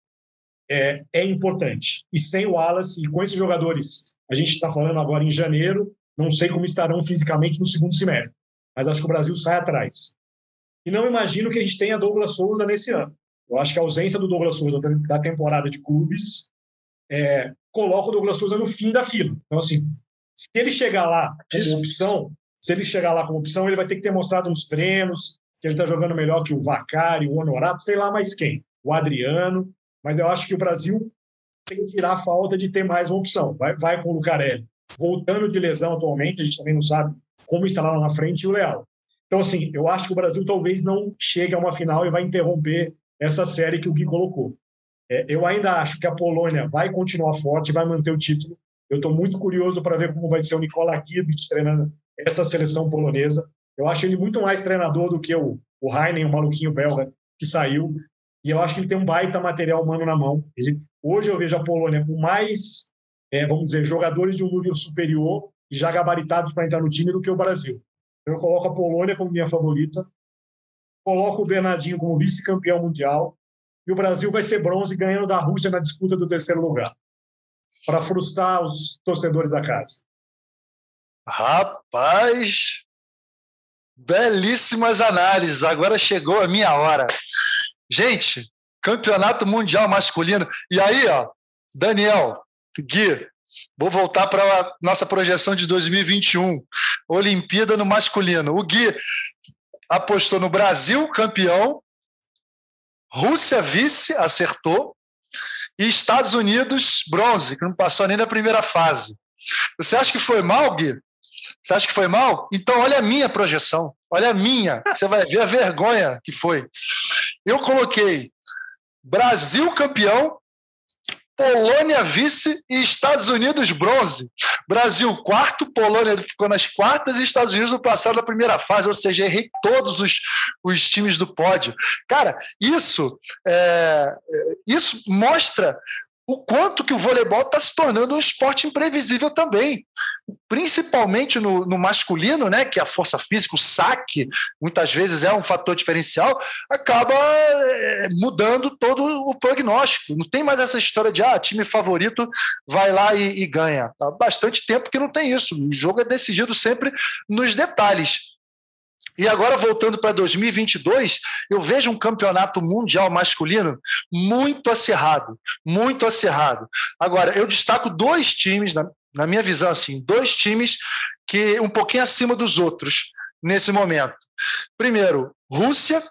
é, é importante. E sem o Wallace, e com esses jogadores, a gente está falando agora em janeiro, não sei como estarão fisicamente no segundo semestre, mas acho que o Brasil sai atrás. E não imagino que a gente tenha Douglas Souza nesse ano. Eu acho que a ausência do Douglas Souza da temporada de clubes é, coloca o Douglas Souza no fim da fila. Então, assim, se ele chegar lá como opção, se ele chegar lá como opção, ele vai ter que ter mostrado nos treinos que ele está jogando melhor que o Vacari, o Honorato, sei lá mais quem, o Adriano. Mas eu acho que o Brasil tem que tirar a falta de ter mais uma opção. Vai, vai com o Lucarelli. Voltando de lesão atualmente, a gente também não sabe como instalar lá na frente, e o Leal. Então, assim, eu acho que o Brasil talvez não chegue a uma final e vai interromper essa série que o Gui colocou. É, eu ainda acho que a Polônia vai continuar forte, vai manter o título. Eu estou muito curioso para ver como vai ser o Nikola Gibbs treinando essa seleção polonesa. Eu acho ele muito mais treinador do que o, o Heinen, o maluquinho belga que saiu. E eu acho que ele tem um baita material humano na mão. Ele, hoje eu vejo a Polônia com mais, é, vamos dizer, jogadores de um nível superior e já gabaritados para entrar no time do que o Brasil. Eu coloco a Polônia como minha favorita, coloco o Bernardinho como vice-campeão mundial e o Brasil vai ser bronze ganhando da Rússia na disputa do terceiro lugar, para frustrar os torcedores da casa. Rapaz, belíssimas análises. Agora chegou a minha hora. Gente, campeonato mundial masculino. E aí, ó, Daniel, Gui, Vou voltar para a nossa projeção de 2021. Olimpíada no masculino. O Gui apostou no Brasil, campeão. Rússia, vice, acertou. E Estados Unidos, bronze, que não passou nem na primeira fase. Você acha que foi mal, Gui? Você acha que foi mal? Então, olha a minha projeção. Olha a minha. Você vai ver a vergonha que foi. Eu coloquei Brasil campeão, Polônia vice e Estados Unidos bronze. Brasil quarto, Polônia ficou nas quartas e Estados Unidos no passado da primeira fase, ou seja, errei todos os, os times do pódio. Cara, isso, é, isso mostra o quanto que o voleibol está se tornando um esporte imprevisível também, principalmente no, no, masculino, né, que a força física, o saque, muitas vezes é um fator diferencial, acaba é, mudando todo o prognóstico. Não tem mais essa história de ah, time favorito vai lá e, e ganha. Há bastante tempo que não tem isso. O jogo é decidido sempre nos detalhes. E agora, voltando para 2022, eu vejo um campeonato mundial masculino muito acirrado, muito acirrado. Agora, eu destaco dois times, na, na minha visão, assim, dois times que um pouquinho acima dos outros nesse momento. Primeiro, Rússia,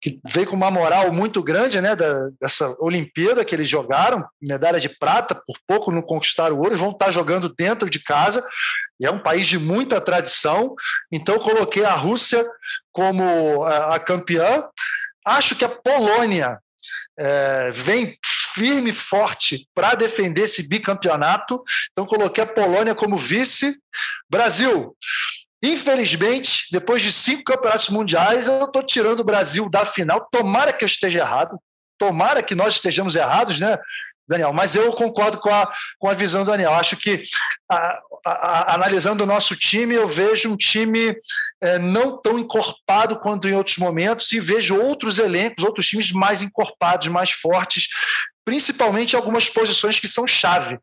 que veio com uma moral muito grande né, da, dessa Olimpíada que eles jogaram, medalha de prata, por pouco não conquistaram o ouro, e vão estar jogando dentro de casa e é um país de muita tradição, então coloquei a Rússia como a, a campeã. Acho que a Polônia é, vem firme e forte para defender esse bicampeonato, então coloquei a Polônia como vice. Brasil, infelizmente, depois de cinco campeonatos mundiais, eu estou tirando o Brasil da final. Tomara que eu esteja errado, tomara que nós estejamos errados, né? Daniel, mas eu concordo com a, com a visão do Daniel. Acho que, a, a, analisando o nosso time, eu vejo um time é, não tão encorpado quanto em outros momentos e vejo outros elencos, outros times mais encorpados, mais fortes, principalmente algumas posições que são chave.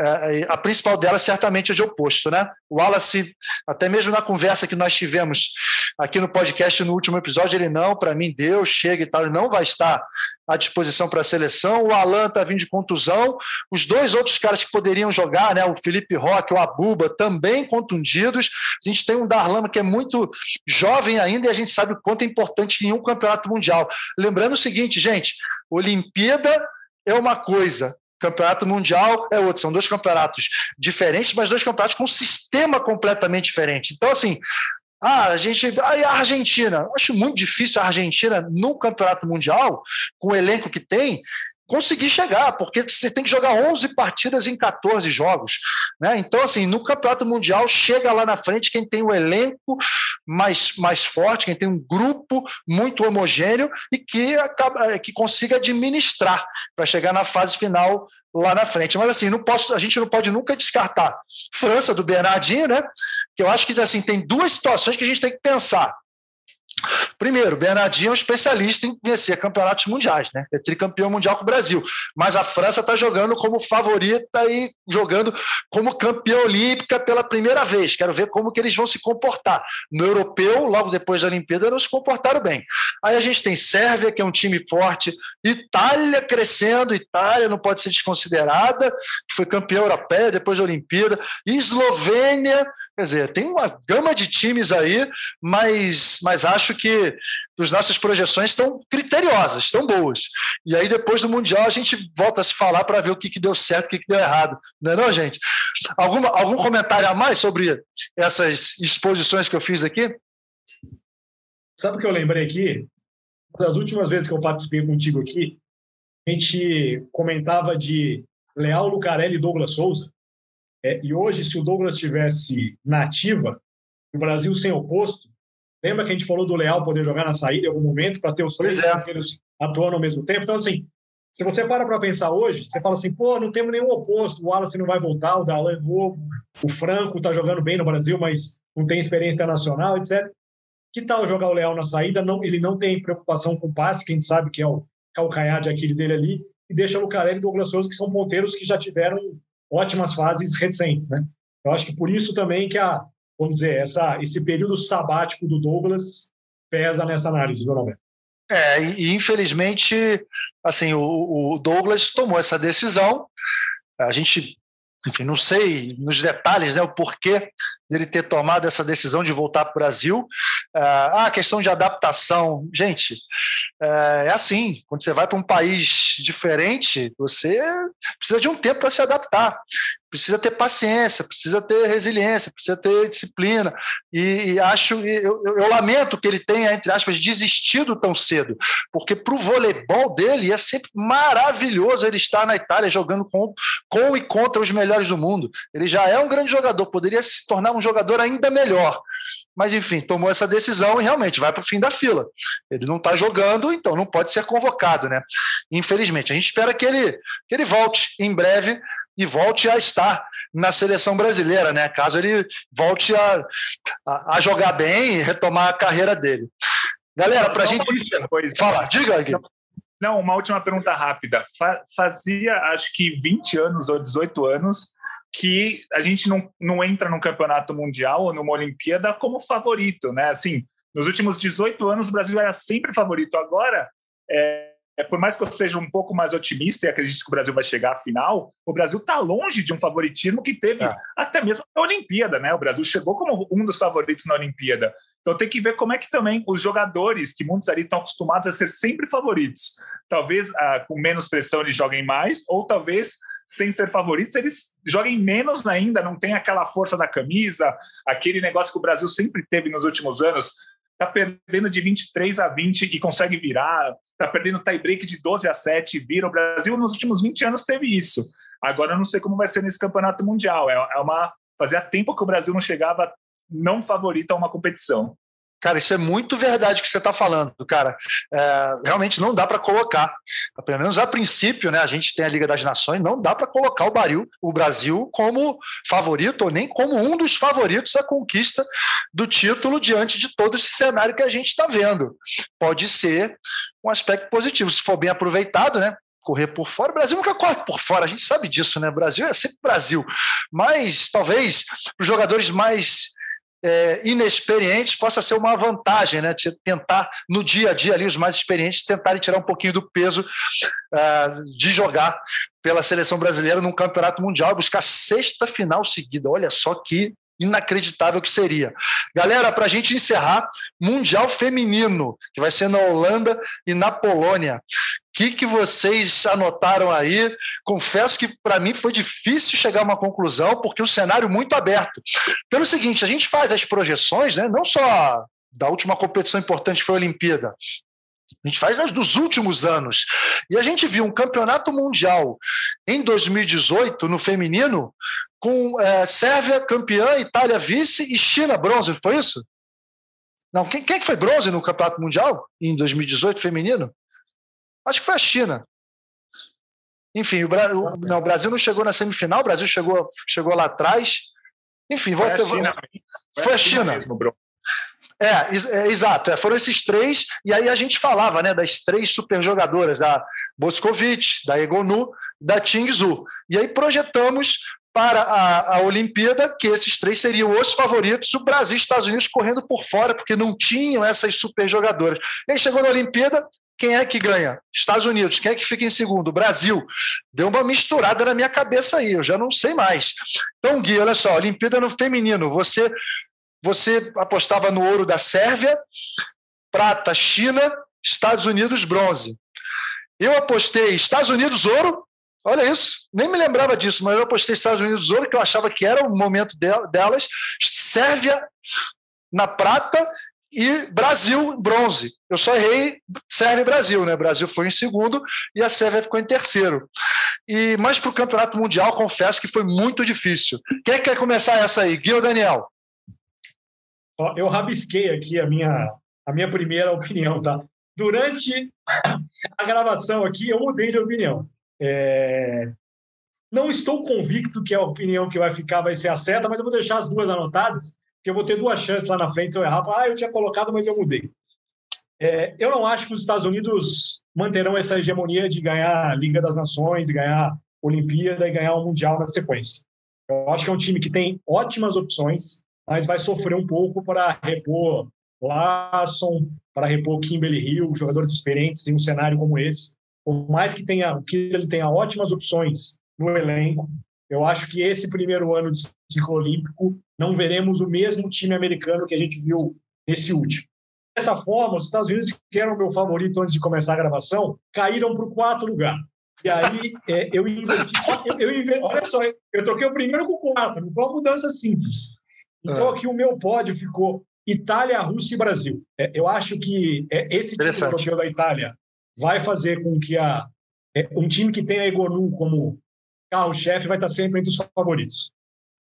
É, a principal delas, certamente, é de oposto. Né? O Wallace, até mesmo na conversa que nós tivemos aqui no podcast no último episódio, ele não, para mim, deu, chega e tal, ele não vai estar à disposição para a seleção. O Alan está vindo de contusão. Os dois outros caras que poderiam jogar, né, o Felipe Roque, o Abuba, também contundidos. A gente tem um Darlama que é muito jovem ainda e a gente sabe o quanto é importante em um campeonato mundial. Lembrando o seguinte, gente, Olimpíada é uma coisa, campeonato mundial é outro. São dois campeonatos diferentes, mas dois campeonatos com um sistema completamente diferente. Então, assim, ah, a gente. Ah, a Argentina. Acho muito difícil a Argentina, no campeonato mundial, com o elenco que tem, conseguir chegar, porque você tem que jogar 11 partidas em 14 jogos. Né? Então, assim, no Campeonato Mundial, chega lá na frente quem tem o um elenco mais, mais forte, quem tem um grupo muito homogêneo e que, acaba, é, que consiga administrar para chegar na fase final lá na frente. Mas, assim, não posso, a gente não pode nunca descartar França, do Bernardinho, né? que eu acho que assim, tem duas situações que a gente tem que pensar. Primeiro, Bernardinho é um especialista em vencer campeonatos mundiais, né? É tricampeão mundial com o Brasil. Mas a França está jogando como favorita e jogando como campeã olímpica pela primeira vez. Quero ver como que eles vão se comportar. No europeu, logo depois da Olimpíada, não se comportaram bem. Aí a gente tem Sérvia, que é um time forte, Itália crescendo, Itália não pode ser desconsiderada, foi campeã europeia depois da Olimpíada, Eslovênia Quer dizer, tem uma gama de times aí, mas, mas acho que as nossas projeções estão criteriosas, estão boas. E aí, depois do Mundial, a gente volta a se falar para ver o que, que deu certo, o que, que deu errado. Não é não, gente? Alguma, algum comentário a mais sobre essas exposições que eu fiz aqui? Sabe o que eu lembrei aqui? Das últimas vezes que eu participei contigo aqui, a gente comentava de Leal Lucarelli e Douglas Souza. É, e hoje, se o Douglas estivesse na ativa, o Brasil sem oposto, lembra que a gente falou do Leal poder jogar na saída em algum momento para ter os três é. atuando ao mesmo tempo? Então, assim, se você para para pensar hoje, você fala assim, pô, não temos nenhum oposto, o Wallace não vai voltar, o Dalan é novo, o Franco está jogando bem no Brasil, mas não tem experiência internacional, etc. Que tal jogar o Leal na saída? Não, ele não tem preocupação com o passe, que a gente sabe que é o calcanhar de Aquiles dele ali, e deixa o Lucarelli e o Douglas Souza, que são ponteiros que já tiveram ótimas fases recentes, né? Eu acho que por isso também que a, vamos dizer, essa, esse período sabático do Douglas pesa nessa análise, viu, Roberto? É, e infelizmente, assim, o, o Douglas tomou essa decisão. A gente enfim, não sei nos detalhes né, o porquê dele ter tomado essa decisão de voltar para o Brasil. Ah, a questão de adaptação, gente, é, é assim: quando você vai para um país diferente, você precisa de um tempo para se adaptar precisa ter paciência, precisa ter resiliência, precisa ter disciplina. E, e acho, eu, eu, eu, lamento que ele tenha, entre aspas, desistido tão cedo, porque para o voleibol dele é sempre maravilhoso ele estar na Itália jogando com, com e contra os melhores do mundo. Ele já é um grande jogador, poderia se tornar um jogador ainda melhor. Mas, enfim, tomou essa decisão e realmente vai para o fim da fila. Ele não está jogando, então não pode ser convocado, né? Infelizmente. A gente espera que ele, que ele volte em breve e volte a estar na seleção brasileira, né? Caso ele volte a, a, a jogar bem e retomar a carreira dele. Galera, para a gente. Coisa, Fala, diga, Gui. Não, uma última pergunta rápida. Fazia, acho que 20 anos ou 18 anos que a gente não, não entra num campeonato mundial ou numa Olimpíada como favorito, né? Assim, nos últimos 18 anos o Brasil era sempre favorito. Agora, é, é, por mais que eu seja um pouco mais otimista e acredite que o Brasil vai chegar à final, o Brasil está longe de um favoritismo que teve é. até mesmo na Olimpíada, né? O Brasil chegou como um dos favoritos na Olimpíada. Então tem que ver como é que também os jogadores, que muitos ali estão acostumados a ser sempre favoritos, talvez ah, com menos pressão eles joguem mais, ou talvez sem ser favoritos, eles joguem menos ainda, não tem aquela força da camisa, aquele negócio que o Brasil sempre teve nos últimos anos, está perdendo de 23 a 20 e consegue virar, está perdendo tie-break de 12 a 7 e vira. O Brasil nos últimos 20 anos teve isso. Agora eu não sei como vai ser nesse campeonato mundial. É, é uma fazia tempo que o Brasil não chegava não favorito a uma competição. Cara, isso é muito verdade que você está falando, cara. É, realmente não dá para colocar, pelo menos a princípio, né? A gente tem a Liga das Nações, não dá para colocar o, Baril, o Brasil como favorito ou nem como um dos favoritos à conquista do título diante de todo esse cenário que a gente está vendo. Pode ser um aspecto positivo, se for bem aproveitado, né? correr por fora. O Brasil nunca corre por fora, a gente sabe disso, né? O Brasil é sempre Brasil. Mas talvez os jogadores mais é, inexperientes possa ser uma vantagem, né? Tentar, no dia a dia ali, os mais experientes tentarem tirar um pouquinho do peso uh, de jogar pela seleção brasileira num campeonato mundial buscar sexta final seguida. Olha só que inacreditável que seria. Galera, para a gente encerrar, Mundial Feminino, que vai ser na Holanda e na Polônia. Que, que vocês anotaram aí? Confesso que para mim foi difícil chegar a uma conclusão, porque o cenário muito aberto. Pelo seguinte, a gente faz as projeções, né, não só da última competição importante que foi a Olimpíada, a gente faz as dos últimos anos. E a gente viu um campeonato mundial em 2018, no feminino, com é, Sérvia campeã, Itália vice e China bronze, foi isso? Não, quem, quem foi bronze no Campeonato Mundial em 2018 feminino? Acho que foi a China. Enfim, o, Bra... o, não, o Brasil não chegou na semifinal, o Brasil chegou, chegou lá atrás. Enfim, foi a China. Foi a China. Mesmo, É, é, exato. É, foram esses três, e aí a gente falava né, das três super jogadoras, da Boscovich, da Egonu, da Tingzu. E aí projetamos para a, a Olimpíada que esses três seriam os favoritos, o Brasil e Estados Unidos correndo por fora, porque não tinham essas super jogadoras. E aí chegou na Olimpíada, quem é que ganha? Estados Unidos. Quem é que fica em segundo? Brasil. Deu uma misturada na minha cabeça aí, eu já não sei mais. Então, Gui, olha só, Olimpíada no feminino, você você apostava no ouro da Sérvia, prata China, Estados Unidos bronze. Eu apostei Estados Unidos ouro, olha isso, nem me lembrava disso, mas eu apostei Estados Unidos ouro, que eu achava que era o momento delas, Sérvia na prata e Brasil bronze. Eu só errei Sérvia e Brasil, né? Brasil foi em segundo e a Sérvia ficou em terceiro. E mas para o campeonato mundial, confesso que foi muito difícil. Quem quer começar essa aí, Gui ou Daniel? Eu rabisquei aqui a minha, a minha primeira opinião, tá? Durante a gravação aqui, eu mudei de opinião. É... Não estou convicto que a opinião que vai ficar vai ser a certa, mas eu vou deixar as duas anotadas, porque eu vou ter duas chances lá na frente se eu errar. Ah, eu tinha colocado, mas eu mudei. É, eu não acho que os Estados Unidos manterão essa hegemonia de ganhar a Liga das Nações, ganhar Olimpíada e ganhar o Mundial na sequência. Eu acho que é um time que tem ótimas opções, mas vai sofrer um pouco para repor Larson, para repor Kimberly Hill, jogadores experientes em um cenário como esse. Por mais que tenha que ele tenha ótimas opções no elenco, eu acho que esse primeiro ano de ciclo olímpico não veremos o mesmo time americano que a gente viu nesse último. Dessa forma, os Estados Unidos, que eram meu favorito antes de começar a gravação, caíram para o quarto lugar. E aí é, eu inverti. Eu, eu, olha só, eu troquei o primeiro com o quarto, não foi uma mudança simples. Então, ah. aqui o meu pódio ficou Itália, Rússia e Brasil. É, eu acho que é, esse time europeu da Itália vai fazer com que a, é, um time que tem a Egonu como carro-chefe vai estar sempre entre os favoritos.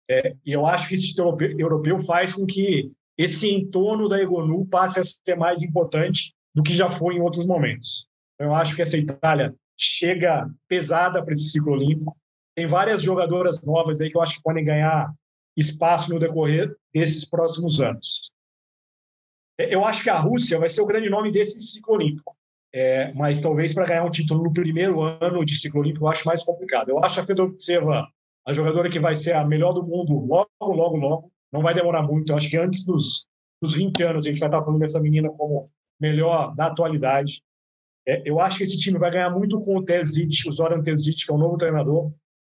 É, e eu acho que esse time europeu faz com que esse entorno da Egonu passe a ser mais importante do que já foi em outros momentos. Eu acho que essa Itália chega pesada para esse ciclo olímpico. Tem várias jogadoras novas aí que eu acho que podem ganhar espaço no decorrer desses próximos anos. Eu acho que a Rússia vai ser o grande nome desse ciclo olímpico, é, mas talvez para ganhar um título no primeiro ano de ciclo olímpico eu acho mais complicado. Eu acho a Fedorceva a jogadora que vai ser a melhor do mundo logo, logo, logo. Não vai demorar muito. Eu acho que antes dos, dos 20 anos a gente vai estar falando dessa menina como melhor da atualidade. É, eu acho que esse time vai ganhar muito com o Tezic, o Zoran Tezic, que é o novo treinador.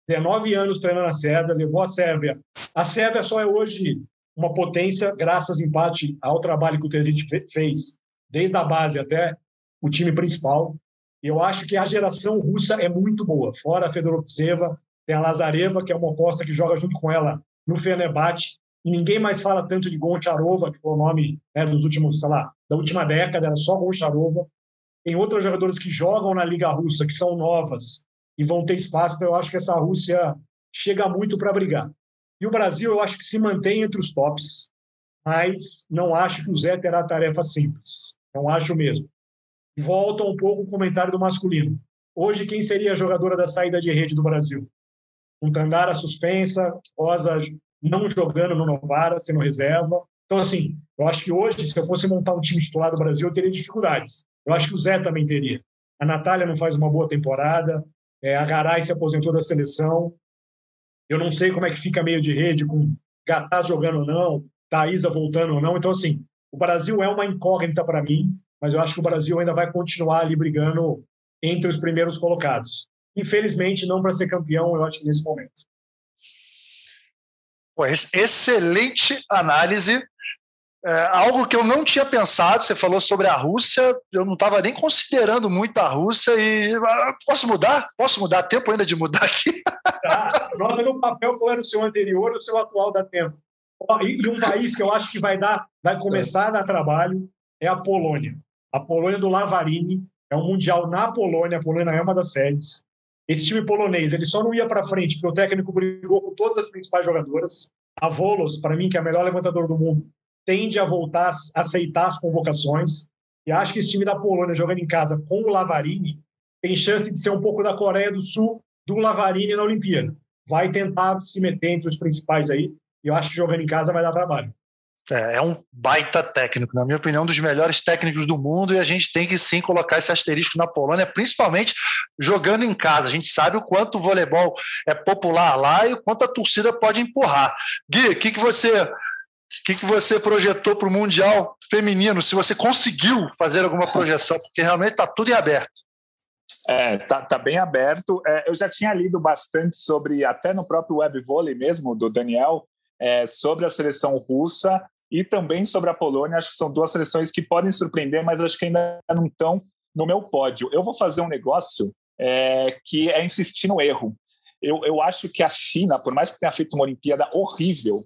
19 anos treinando a Sérvia, levou a Sérvia. A Sérvia só é hoje uma potência graças em parte ao trabalho que o Terzic fez, desde a base até o time principal. Eu acho que a geração russa é muito boa. Fora a Fedorovtseva, tem a Lazareva, que é uma oposta que joga junto com ela no Fenerbahçe, e ninguém mais fala tanto de Goncharova, que foi o nome né, dos últimos, sei lá, da última década, era só Goncharova. Tem outros jogadores que jogam na Liga Russa, que são novas, e vão ter espaço. Então, eu acho que essa Rússia chega muito para brigar. E o Brasil, eu acho que se mantém entre os tops, mas não acho que o Zé terá tarefa simples. Não acho mesmo. Volta um pouco o comentário do masculino. Hoje, quem seria a jogadora da saída de rede do Brasil? Um Tandara suspensa, Rosa não jogando no Novara, sendo reserva. Então, assim, eu acho que hoje, se eu fosse montar um time titular do Brasil, eu teria dificuldades. Eu acho que o Zé também teria. A Natália não faz uma boa temporada, é, a Garay se aposentou da seleção. Eu não sei como é que fica meio de rede com Gataz jogando ou não, Thaisa voltando ou não. Então, assim, o Brasil é uma incógnita para mim, mas eu acho que o Brasil ainda vai continuar ali brigando entre os primeiros colocados. Infelizmente, não para ser campeão, eu acho que nesse momento. excelente análise. É, algo que eu não tinha pensado, você falou sobre a Rússia, eu não estava nem considerando muito a Rússia e ah, posso mudar? Posso mudar? Tempo ainda de mudar aqui? Tá, nota no papel qual era o seu anterior e o seu atual dá tempo. E, um país que eu acho que vai dar, vai começar a dar trabalho é a Polônia. A Polônia do Lavarini é um mundial na Polônia, a Polônia é uma das sedes. Esse time polonês, ele só não ia para frente porque o técnico brigou com todas as principais jogadoras. A Volos, para mim, que é a melhor levantadora do mundo, tende a voltar a aceitar as convocações. E acho que esse time da Polônia jogando em casa com o Lavarini tem chance de ser um pouco da Coreia do Sul do Lavarini na Olimpíada. Vai tentar se meter entre os principais aí. E eu acho que jogando em casa vai dar trabalho. É, é, um baita técnico, na minha opinião, um dos melhores técnicos do mundo, e a gente tem que sim colocar esse asterisco na Polônia, principalmente jogando em casa. A gente sabe o quanto o voleibol é popular lá e o quanto a torcida pode empurrar. Gui, o que, que você. O que, que você projetou para o Mundial Feminino? Se você conseguiu fazer alguma projeção, porque realmente está tudo em aberto. É, tá, tá bem aberto. É, eu já tinha lido bastante sobre, até no próprio web vôlei mesmo, do Daniel, é, sobre a seleção russa e também sobre a Polônia. Acho que são duas seleções que podem surpreender, mas acho que ainda não estão no meu pódio. Eu vou fazer um negócio é, que é insistir no erro. Eu, eu acho que a China, por mais que tenha feito uma Olimpíada horrível,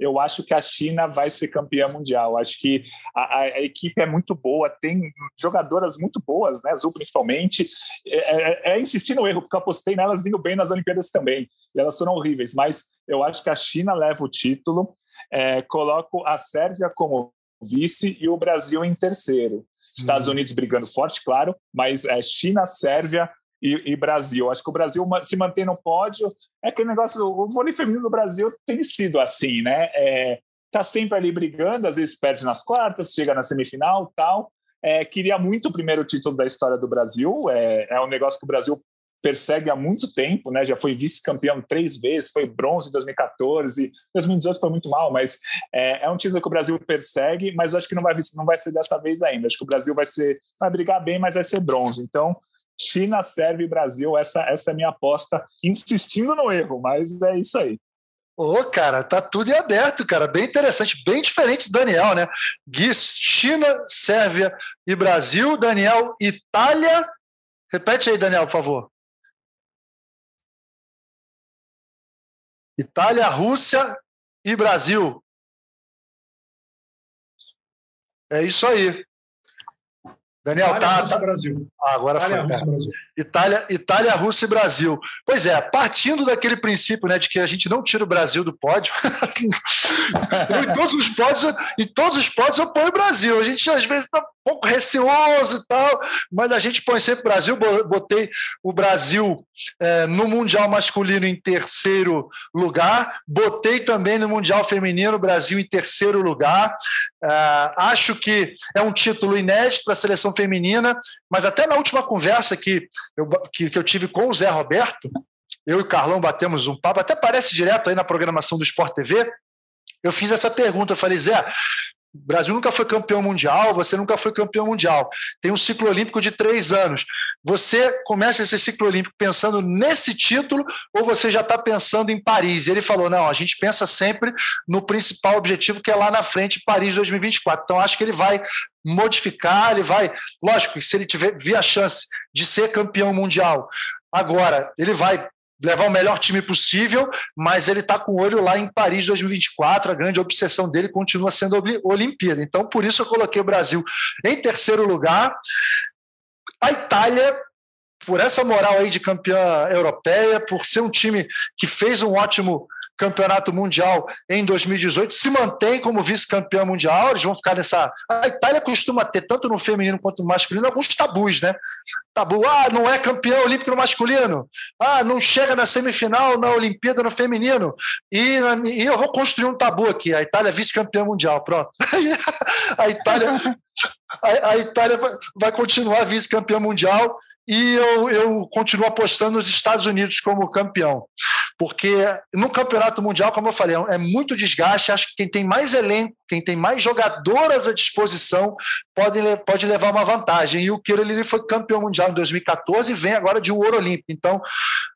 eu acho que a China vai ser campeã mundial. Acho que a, a, equipe é muito boa, tem jogadoras muito boas, né? Azul principalmente. É, é, é, insistir no erro, porque eu apostei nelas indo bem nas Olimpíadas também. E elas foram horríveis, mas eu acho que a China leva o título. É, coloco a Sérvia como vice e o Brasil em terceiro. Estados uhum. Unidos brigando forte, claro, mas é China, Sérvia e, e, Brasil. Acho que o Brasil se mantém no pódio. É aquele negócio, o vôlei feminino do Brasil tem sido assim, né? É, tá sempre ali brigando, às vezes perde nas quartas, chega na semifinal tal. É, queria muito o primeiro título da história do Brasil. É, é um negócio que o Brasil persegue há muito tempo, né? Já foi vice-campeão três vezes, foi bronze em 2014, 2018 foi muito mal, mas é, é, um título que o Brasil persegue, mas acho que não vai, não vai ser dessa vez ainda. Acho que o Brasil vai ser, vai brigar bem, mas vai ser bronze. Então, China, Sérvia e Brasil, essa, essa é a minha aposta, insistindo no erro, mas é isso aí. Ô, oh, cara, tá tudo em aberto, cara. Bem interessante, bem diferente do Daniel, né? Gui, China, Sérvia e Brasil. Daniel, Itália. Repete aí, Daniel, por favor. Itália, Rússia e Brasil. É isso aí. Daniel, Itália, tá, Rússia, Brasil. Ah, agora Itália, foi. Rússia, é. Brasil. Itália, Itália, Rússia e Brasil. Pois é, partindo daquele princípio, né, de que a gente não tira o Brasil do pódio. (laughs) em todos os pódios, em todos os pódios eu ponho o Brasil. A gente às vezes está um pouco receoso e tal, mas a gente põe sempre o Brasil. Botei o Brasil é, no Mundial masculino em terceiro lugar. Botei também no Mundial feminino o Brasil em terceiro lugar. É, acho que é um título inédito para a seleção feminina, mas até na última conversa que eu, que, que eu tive com o Zé Roberto, eu e o Carlão batemos um papo, até parece direto aí na programação do Sport TV. Eu fiz essa pergunta, eu falei, Zé, o Brasil nunca foi campeão mundial, você nunca foi campeão mundial. Tem um ciclo olímpico de três anos. Você começa esse ciclo olímpico pensando nesse título ou você já está pensando em Paris? E ele falou: não, a gente pensa sempre no principal objetivo que é lá na frente, Paris 2024. Então acho que ele vai modificar, ele vai. Lógico, se ele tiver vir a chance de ser campeão mundial agora, ele vai levar o melhor time possível, mas ele está com o olho lá em Paris 2024. A grande obsessão dele continua sendo a Olimpíada. Então, por isso, eu coloquei o Brasil em terceiro lugar. A Itália, por essa moral aí de campeã europeia, por ser um time que fez um ótimo campeonato mundial em 2018, se mantém como vice-campeão mundial, eles vão ficar nessa. A Itália costuma ter, tanto no feminino quanto no masculino, alguns tabus, né? Tabu, ah, não é campeão olímpico no masculino, ah, não chega na semifinal na Olimpíada no feminino, e, e eu vou construir um tabu aqui: a Itália é vice-campeã mundial, pronto. (laughs) a Itália. (laughs) A, a Itália vai, vai continuar vice-campeã mundial e eu, eu continuo apostando nos Estados Unidos como campeão. Porque no campeonato mundial, como eu falei, é muito desgaste. Acho que quem tem mais elenco, quem tem mais jogadoras à disposição, pode, pode levar uma vantagem. E o Kirili foi campeão mundial em 2014 e vem agora de um ouro olímpico. Então,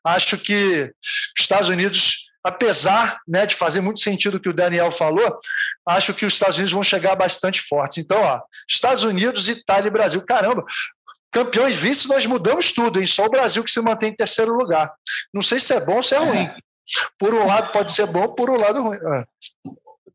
acho que os Estados Unidos apesar né, de fazer muito sentido o que o Daniel falou, acho que os Estados Unidos vão chegar bastante fortes. Então, ó, Estados Unidos, Itália e Brasil. Caramba, campeões vice, nós mudamos tudo, hein? Só o Brasil que se mantém em terceiro lugar. Não sei se é bom ou se é ruim. Por um lado pode ser bom, por um lado ruim. É.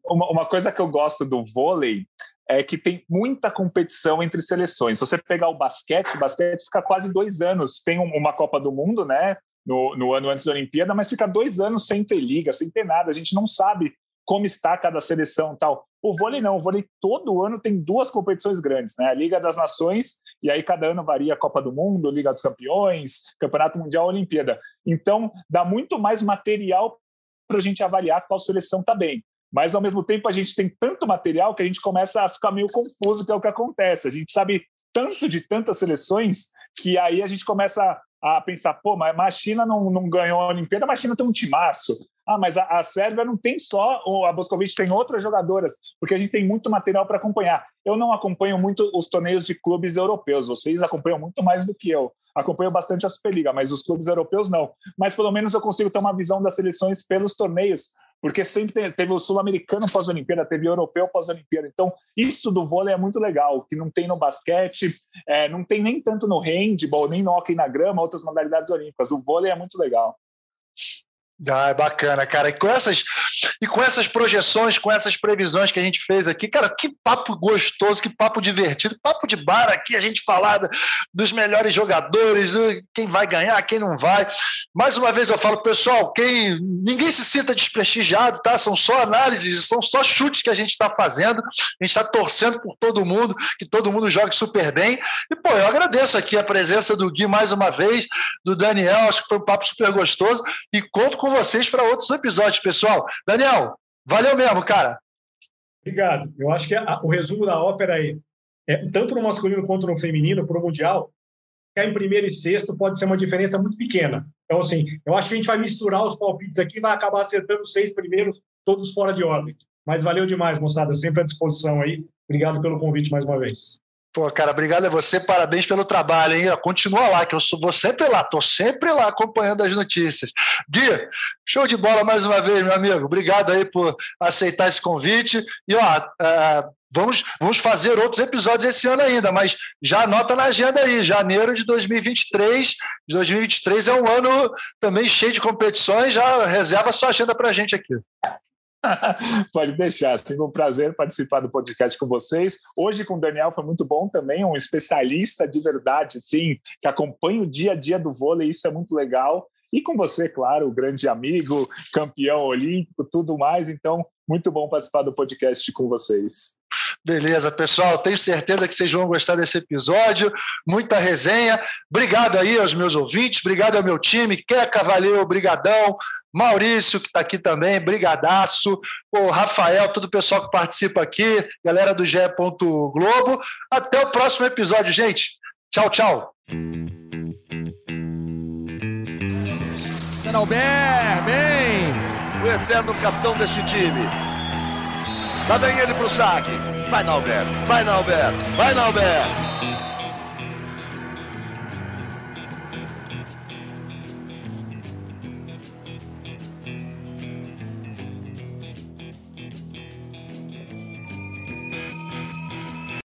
Uma, uma coisa que eu gosto do vôlei é que tem muita competição entre seleções. Se você pegar o basquete, o basquete fica quase dois anos. Tem uma Copa do Mundo, né? No, no ano antes da Olimpíada, mas fica dois anos sem ter liga, sem ter nada. A gente não sabe como está cada seleção tal. O vôlei não, o vôlei todo ano tem duas competições grandes, né? A Liga das Nações, e aí cada ano varia a Copa do Mundo, Liga dos Campeões, Campeonato Mundial, Olimpíada. Então, dá muito mais material para a gente avaliar qual seleção está bem. Mas, ao mesmo tempo, a gente tem tanto material que a gente começa a ficar meio confuso, que é o que acontece. A gente sabe tanto de tantas seleções que aí a gente começa a pensar, pô, mas a China não, não ganhou a Olimpíada, mas a China tem um timaço. Ah, mas a, a Sérvia não tem só, a Boscovic tem outras jogadoras, porque a gente tem muito material para acompanhar. Eu não acompanho muito os torneios de clubes europeus, vocês acompanham muito mais do que eu. Acompanho bastante a Superliga, mas os clubes europeus não. Mas pelo menos eu consigo ter uma visão das seleções pelos torneios, porque sempre teve o sul-americano pós-Olimpíada, teve o europeu pós-Olimpíada. Então, isso do vôlei é muito legal, que não tem no basquete, é, não tem nem tanto no handball, nem no hockey na grama, outras modalidades olímpicas. O vôlei é muito legal. Ah, é bacana, cara. E com essas e com essas projeções, com essas previsões que a gente fez aqui, cara, que papo gostoso, que papo divertido, papo de bar aqui, a gente falar dos melhores jogadores, quem vai ganhar, quem não vai. Mais uma vez eu falo, pessoal, quem ninguém se sinta desprestigiado, tá? São só análises, são só chutes que a gente está fazendo. A gente está torcendo por todo mundo, que todo mundo jogue super bem. E pô, eu agradeço aqui a presença do Gui mais uma vez, do Daniel, acho que foi um papo super gostoso e conto com com vocês para outros episódios, pessoal. Daniel, valeu mesmo, cara. Obrigado. Eu acho que a, o resumo da ópera aí, é, tanto no masculino quanto no feminino, para o Mundial, ficar em primeiro e sexto pode ser uma diferença muito pequena. Então, assim, eu acho que a gente vai misturar os palpites aqui e vai acabar acertando os seis primeiros, todos fora de ordem. Mas valeu demais, moçada. Sempre à disposição aí. Obrigado pelo convite mais uma vez. Pô, cara, obrigado a você, parabéns pelo trabalho, hein? Continua lá, que eu sou, vou sempre lá, tô sempre lá acompanhando as notícias. Gui, show de bola mais uma vez, meu amigo. Obrigado aí por aceitar esse convite. E, ó, uh, vamos, vamos fazer outros episódios esse ano ainda, mas já anota na agenda aí, janeiro de 2023. 2023 é um ano também cheio de competições, já reserva sua agenda pra gente aqui. (laughs) Pode deixar, sempre um prazer participar do podcast com vocês. Hoje com o Daniel foi muito bom também, um especialista de verdade, sim, que acompanha o dia a dia do vôlei, isso é muito legal. E com você, claro, grande amigo, campeão olímpico, tudo mais. Então, muito bom participar do podcast com vocês. Beleza, pessoal. Tenho certeza que vocês vão gostar desse episódio. Muita resenha. Obrigado aí aos meus ouvintes, obrigado ao meu time. Queca, valeu, brigadão. Maurício, que está aqui também, brigadaço. O Rafael, todo o pessoal que participa aqui, galera do GE. Globo. Até o próximo episódio, gente. Tchau, tchau. Albert, bem! O eterno capitão deste time. Lá vem ele pro saque. Vai, Nalber, vai, Nalber, vai, Nalber.